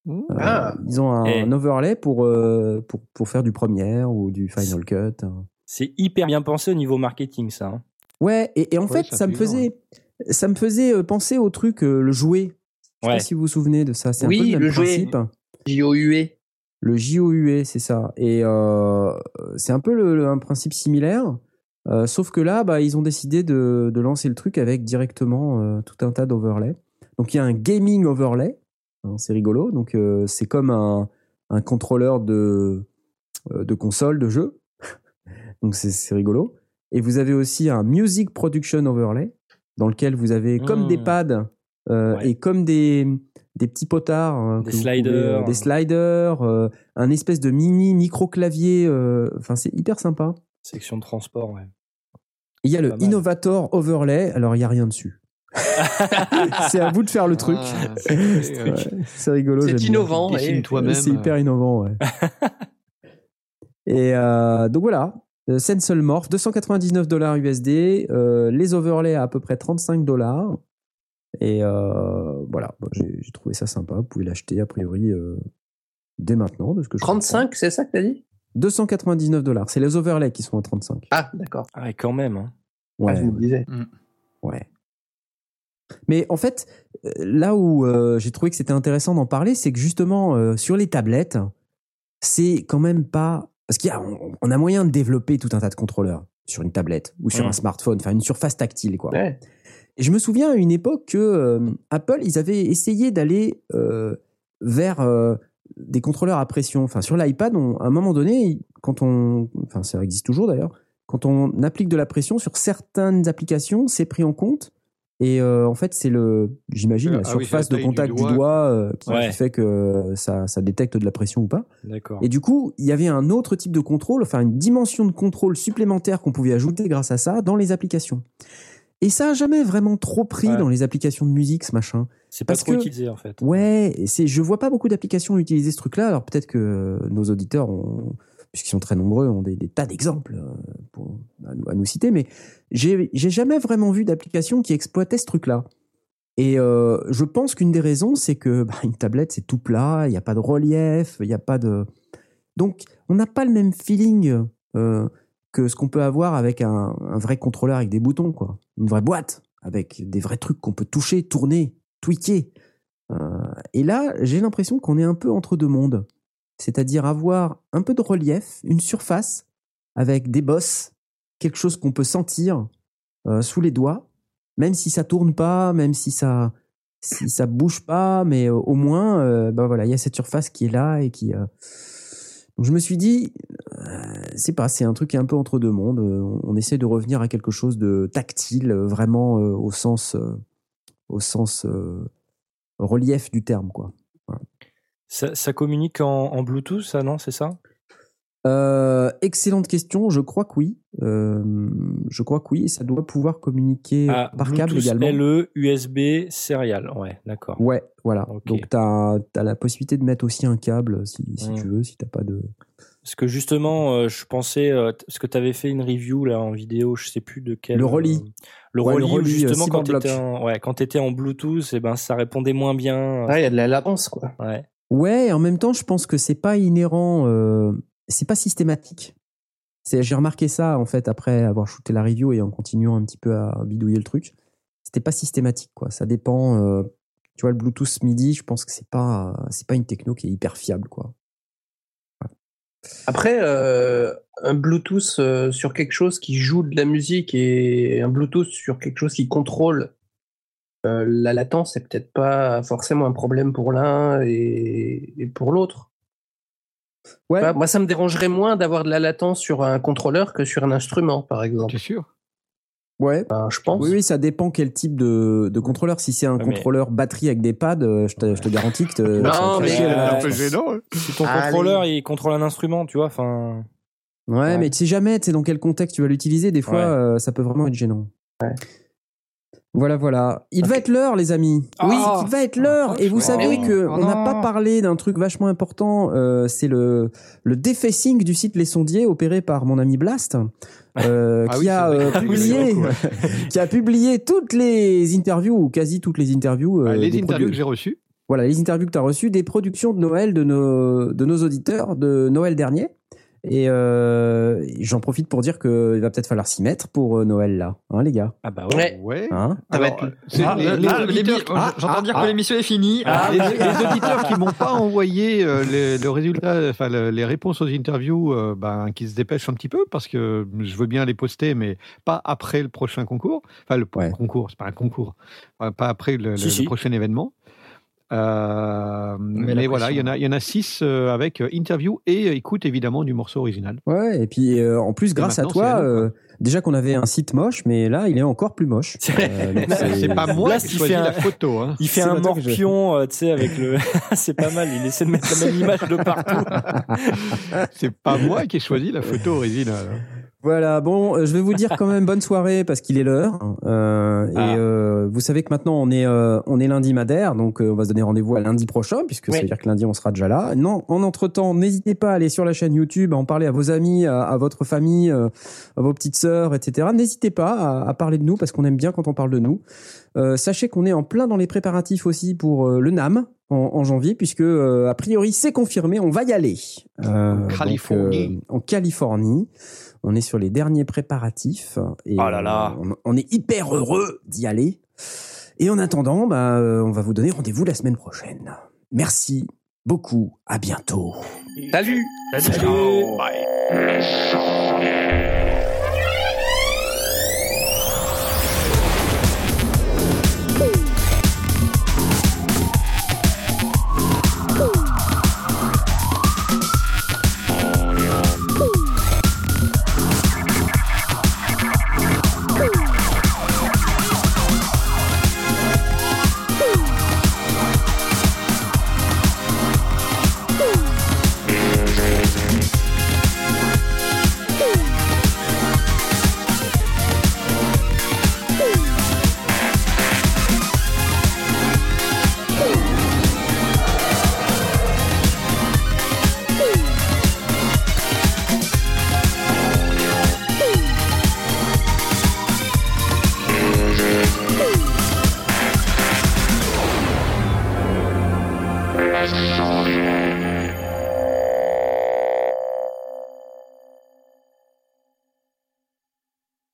Mmh. Euh, Ah. Ils ont un, Et- un overlay pour, euh, pour, pour faire du Premiere ou du Final Cut. C'est hyper bien pensé au niveau marketing, ça. hein. Ouais, et, et en Ouais, fait, c'est ça me faisait, ça me faisait penser au truc, euh, le jouet. Je sais Ouais. pas si vous vous souvenez de ça. C'est Oui, un peu le même le jouet. principe. J-O-U-E. Le JOUE, c'est ça. Et euh, c'est un peu le- le- un principe similaire. euh, sauf que là, bah, ils ont décidé de, de lancer le truc avec directement euh, tout un tas d'overlays. Donc il y a un gaming overlay, hein, c'est rigolo. Donc euh, c'est comme un, un contrôleur de, euh, de console, de jeu. Donc c'est- rigolo. Et vous avez aussi un music production overlay, dans lequel vous avez comme Mmh. des pads euh, Ouais. et comme des, des petits potards. euh, Des sliders. pouvez, des sliders, euh, un espèce de mini micro clavier. Enfin, c'est hyper sympa. Section de transport, ouais. Il y a le. Innovator Overlay. Alors, il n'y a rien dessus. c'est à vous de faire le truc. Ah, c'est- euh, Ouais, rigolo. C'est innovant. Dessine et- toi-même. C'est hyper innovant, ouais. Et euh, donc voilà, euh, Sensel Morph, 299 dollars USD, euh, les overlays à à peu près 35 dollars. Et euh, voilà, Bon, j'ai trouvé ça sympa. Vous pouvez l'acheter a priori euh, dès maintenant, de ce que je comprends. 35, c'est ça que t'as dit? 299 dollars. C'est les overlays qui sont à 35. Ah, d'accord. Ah, et quand même. hein. Ah, Ouais, je me disais. ouais. Mais en fait, euh, là où euh, j'ai trouvé que c'était intéressant d'en parler, c'est que justement euh, sur les tablettes, c'est quand même pas parce y a on, on a moyen de développer tout un tas de contrôleurs sur une tablette ou sur Mm. un smartphone, faire une surface tactile quoi. Ouais. Et je me souviens à une époque que euh, Apple, ils avaient essayé d'aller vers des contrôleurs à pression. Enfin, sur l'iPad, à un moment donné, quand on, enfin, ça existe toujours d'ailleurs, quand on applique de la pression sur certaines applications, c'est pris en compte. Et euh, en fait, c'est le, j'imagine, Ah la surface la de du contact du doigt. euh, qui, Ouais. fait que ça, ça détecte de la pression ou pas. D'accord. Et du coup, il y avait un autre type de contrôle, enfin une dimension de contrôle supplémentaire qu'on pouvait ajouter grâce à ça dans les applications. Et ça a jamais vraiment trop pris Ouais. dans les applications de musique, ce machin. C'est pas parce trop que- utilisé, en fait. Ouais, c'est, je vois pas beaucoup d'applications utiliser ce truc-là. Alors peut-être que euh, nos auditeurs, ont, puisqu'ils sont très nombreux, ont des, tas d'exemples euh, à, nous- citer. Mais j'ai, jamais vraiment vu d'application qui exploitait ce truc-là. Et euh, je pense qu'une des raisons, c'est que bah, une tablette, c'est tout plat, il n'y a pas de relief, il n'y a pas de. Donc, on n'a pas le même feeling euh, que ce qu'on peut avoir avec un, vrai contrôleur avec des boutons, quoi. Une vraie boîte avec des vrais trucs qu'on peut toucher, tourner, tweaker. Et là, j'ai l'impression qu'on est un peu entre deux mondes. C'est-à-dire avoir un peu de relief, une surface avec des bosses, quelque chose qu'on peut sentir euh, sous les doigts, même si ça tourne pas, même si ça si ça bouge pas, mais euh, au moins, euh, ben voilà, il y a cette surface qui est là et qui. je me suis dit, c'est pas, c'est un truc qui est un peu entre deux mondes. On, on essaie de revenir à quelque chose de tactile, vraiment au sens, au sens relief du terme, quoi. Ça, ça communique en, en Bluetooth, ça, non C'est ça? Euh, excellente question. Je crois que oui. Euh, je crois que oui. Et ça doit pouvoir communiquer Ah, par câble également. LE, USB, serial. Ouais, d'accord. Ouais, voilà. Donc, tu as, la possibilité de mettre aussi un câble si, si Mm. tu veux, si t'as pas de. Parce que justement, euh, je pensais, euh, parce que tu avais fait une review là en vidéo, je sais plus de quel. Le Rolly. euh, le Ouais, Rolly, Rolly, justement, quand tu étais, en, ouais, quand étais en Bluetooth, eh ben, ça répondait moins bien. Ouais, il y a de la latence, quoi. Ouais. Ouais, et en même temps, je pense que c'est pas inhérent, euh, c'est pas systématique. J'ai remarqué ça en fait après avoir shooté la review et en continuant un petit peu à bidouiller le truc. C'était pas systématique quoi. Ça dépend. euh, tu vois le Bluetooth MIDI, je pense que c'est pas, pas une techno qui est hyper fiable quoi. Après, euh, un Bluetooth euh, sur quelque chose qui joue de la musique et un Bluetooth sur quelque chose qui contrôle euh, la latence, c'est peut-être pas forcément un problème pour l'un et, et pour l'autre. Ouais. Bah, moi, ça me dérangerait moins d'avoir de la latence sur un contrôleur que sur un instrument, par exemple. T'es sûr? Ouais. Enfin, je pense. Oui, oui, ça dépend quel type de, de contrôleur. Si c'est un mais- contrôleur batterie avec des pads, euh, je te, je te garantis que te- Non, mais, faire chier, la euh, latence. gênant. hein. Si ton Allez. contrôleur il contrôle un instrument, tu vois, enfin. Ouais, Ouais. mais tu sais jamais, tu sais dans quel contexte tu vas l'utiliser. Des fois, Ouais. euh, ça peut vraiment être gênant. Ouais. Voilà, voilà. Il va être l'heure, les amis. Ah. oui, il va être l'heure. Et vous savez Oh, que oh on n'a non. pas parlé d'un truc vachement important. euh, c'est le le defacing du site Les Sondiers opéré par mon ami Blast, euh, Ah qui oui, a euh, Ah oui, publié, qui a publié toutes les interviews ou quasi toutes les interviews. euh, Ah, les des interviews produits- que j'ai reçues. voilà, les interviews que tu as reçues des productions de Noël de nos, de nos auditeurs de Noël dernier. Et euh, j'en profite pour dire qu'il va peut-être falloir s'y mettre pour euh, Noël là, hein, les gars. Ah bah Ouais. Ouais. Hein Alors, Ah, les- les ah, Ah, J'entends ah, dire ah. que l'émission est finie. Ah, les, les auditeurs qui m'ont pas envoyé euh, les- le résultat, enfin le- les réponses aux interviews, euh, ben, qui se dépêchent un petit peu parce que je veux bien les poster, mais pas après le prochain concours. Enfin le Ouais. concours, c'est pas un concours, pas après le, le- Si, le si. prochain événement. Euh, mais voilà, il y en a, il y en a six euh, avec euh, interview et écoute évidemment du morceau original. Ouais, et puis euh, en plus, grâce à toi, euh, déjà qu'on avait un site moche, mais là, il est encore plus moche. Euh, c'est- pas moi qui choisis la photo. Hein. Il fait un je- morpion, tu sais, avec le. c'est pas mal. Il essaie de mettre la même image de partout. C'est pas moi qui ai choisi la photo originale. Voilà, bon, euh, je vais vous dire quand même bonne soirée parce qu'il est l'heure. Euh, Ah. Et euh, vous savez que maintenant on est euh, on est lundi madère, donc euh, on va se donner rendez-vous à lundi prochain puisque ça veut dire que lundi on sera déjà là. Non, en entre temps, n'hésitez pas à aller sur la chaîne YouTube, à en parler à vos amis, à, à votre famille, euh, à vos petites sœurs, etc. N'hésitez pas à, à parler de nous parce qu'on aime bien quand on parle de nous. Euh, sachez qu'on est en plein dans les préparatifs aussi pour euh, le NAM en, en janvier puisque euh, a priori c'est confirmé, on va y aller. Euh, donc, Californie. euh, en Californie. On est sur les derniers préparatifs et Oh là là. on, on est hyper heureux d'y aller. Et en attendant, bah, euh, on va vous donner rendez-vous la semaine prochaine. Merci beaucoup, à bientôt. Salut Salut.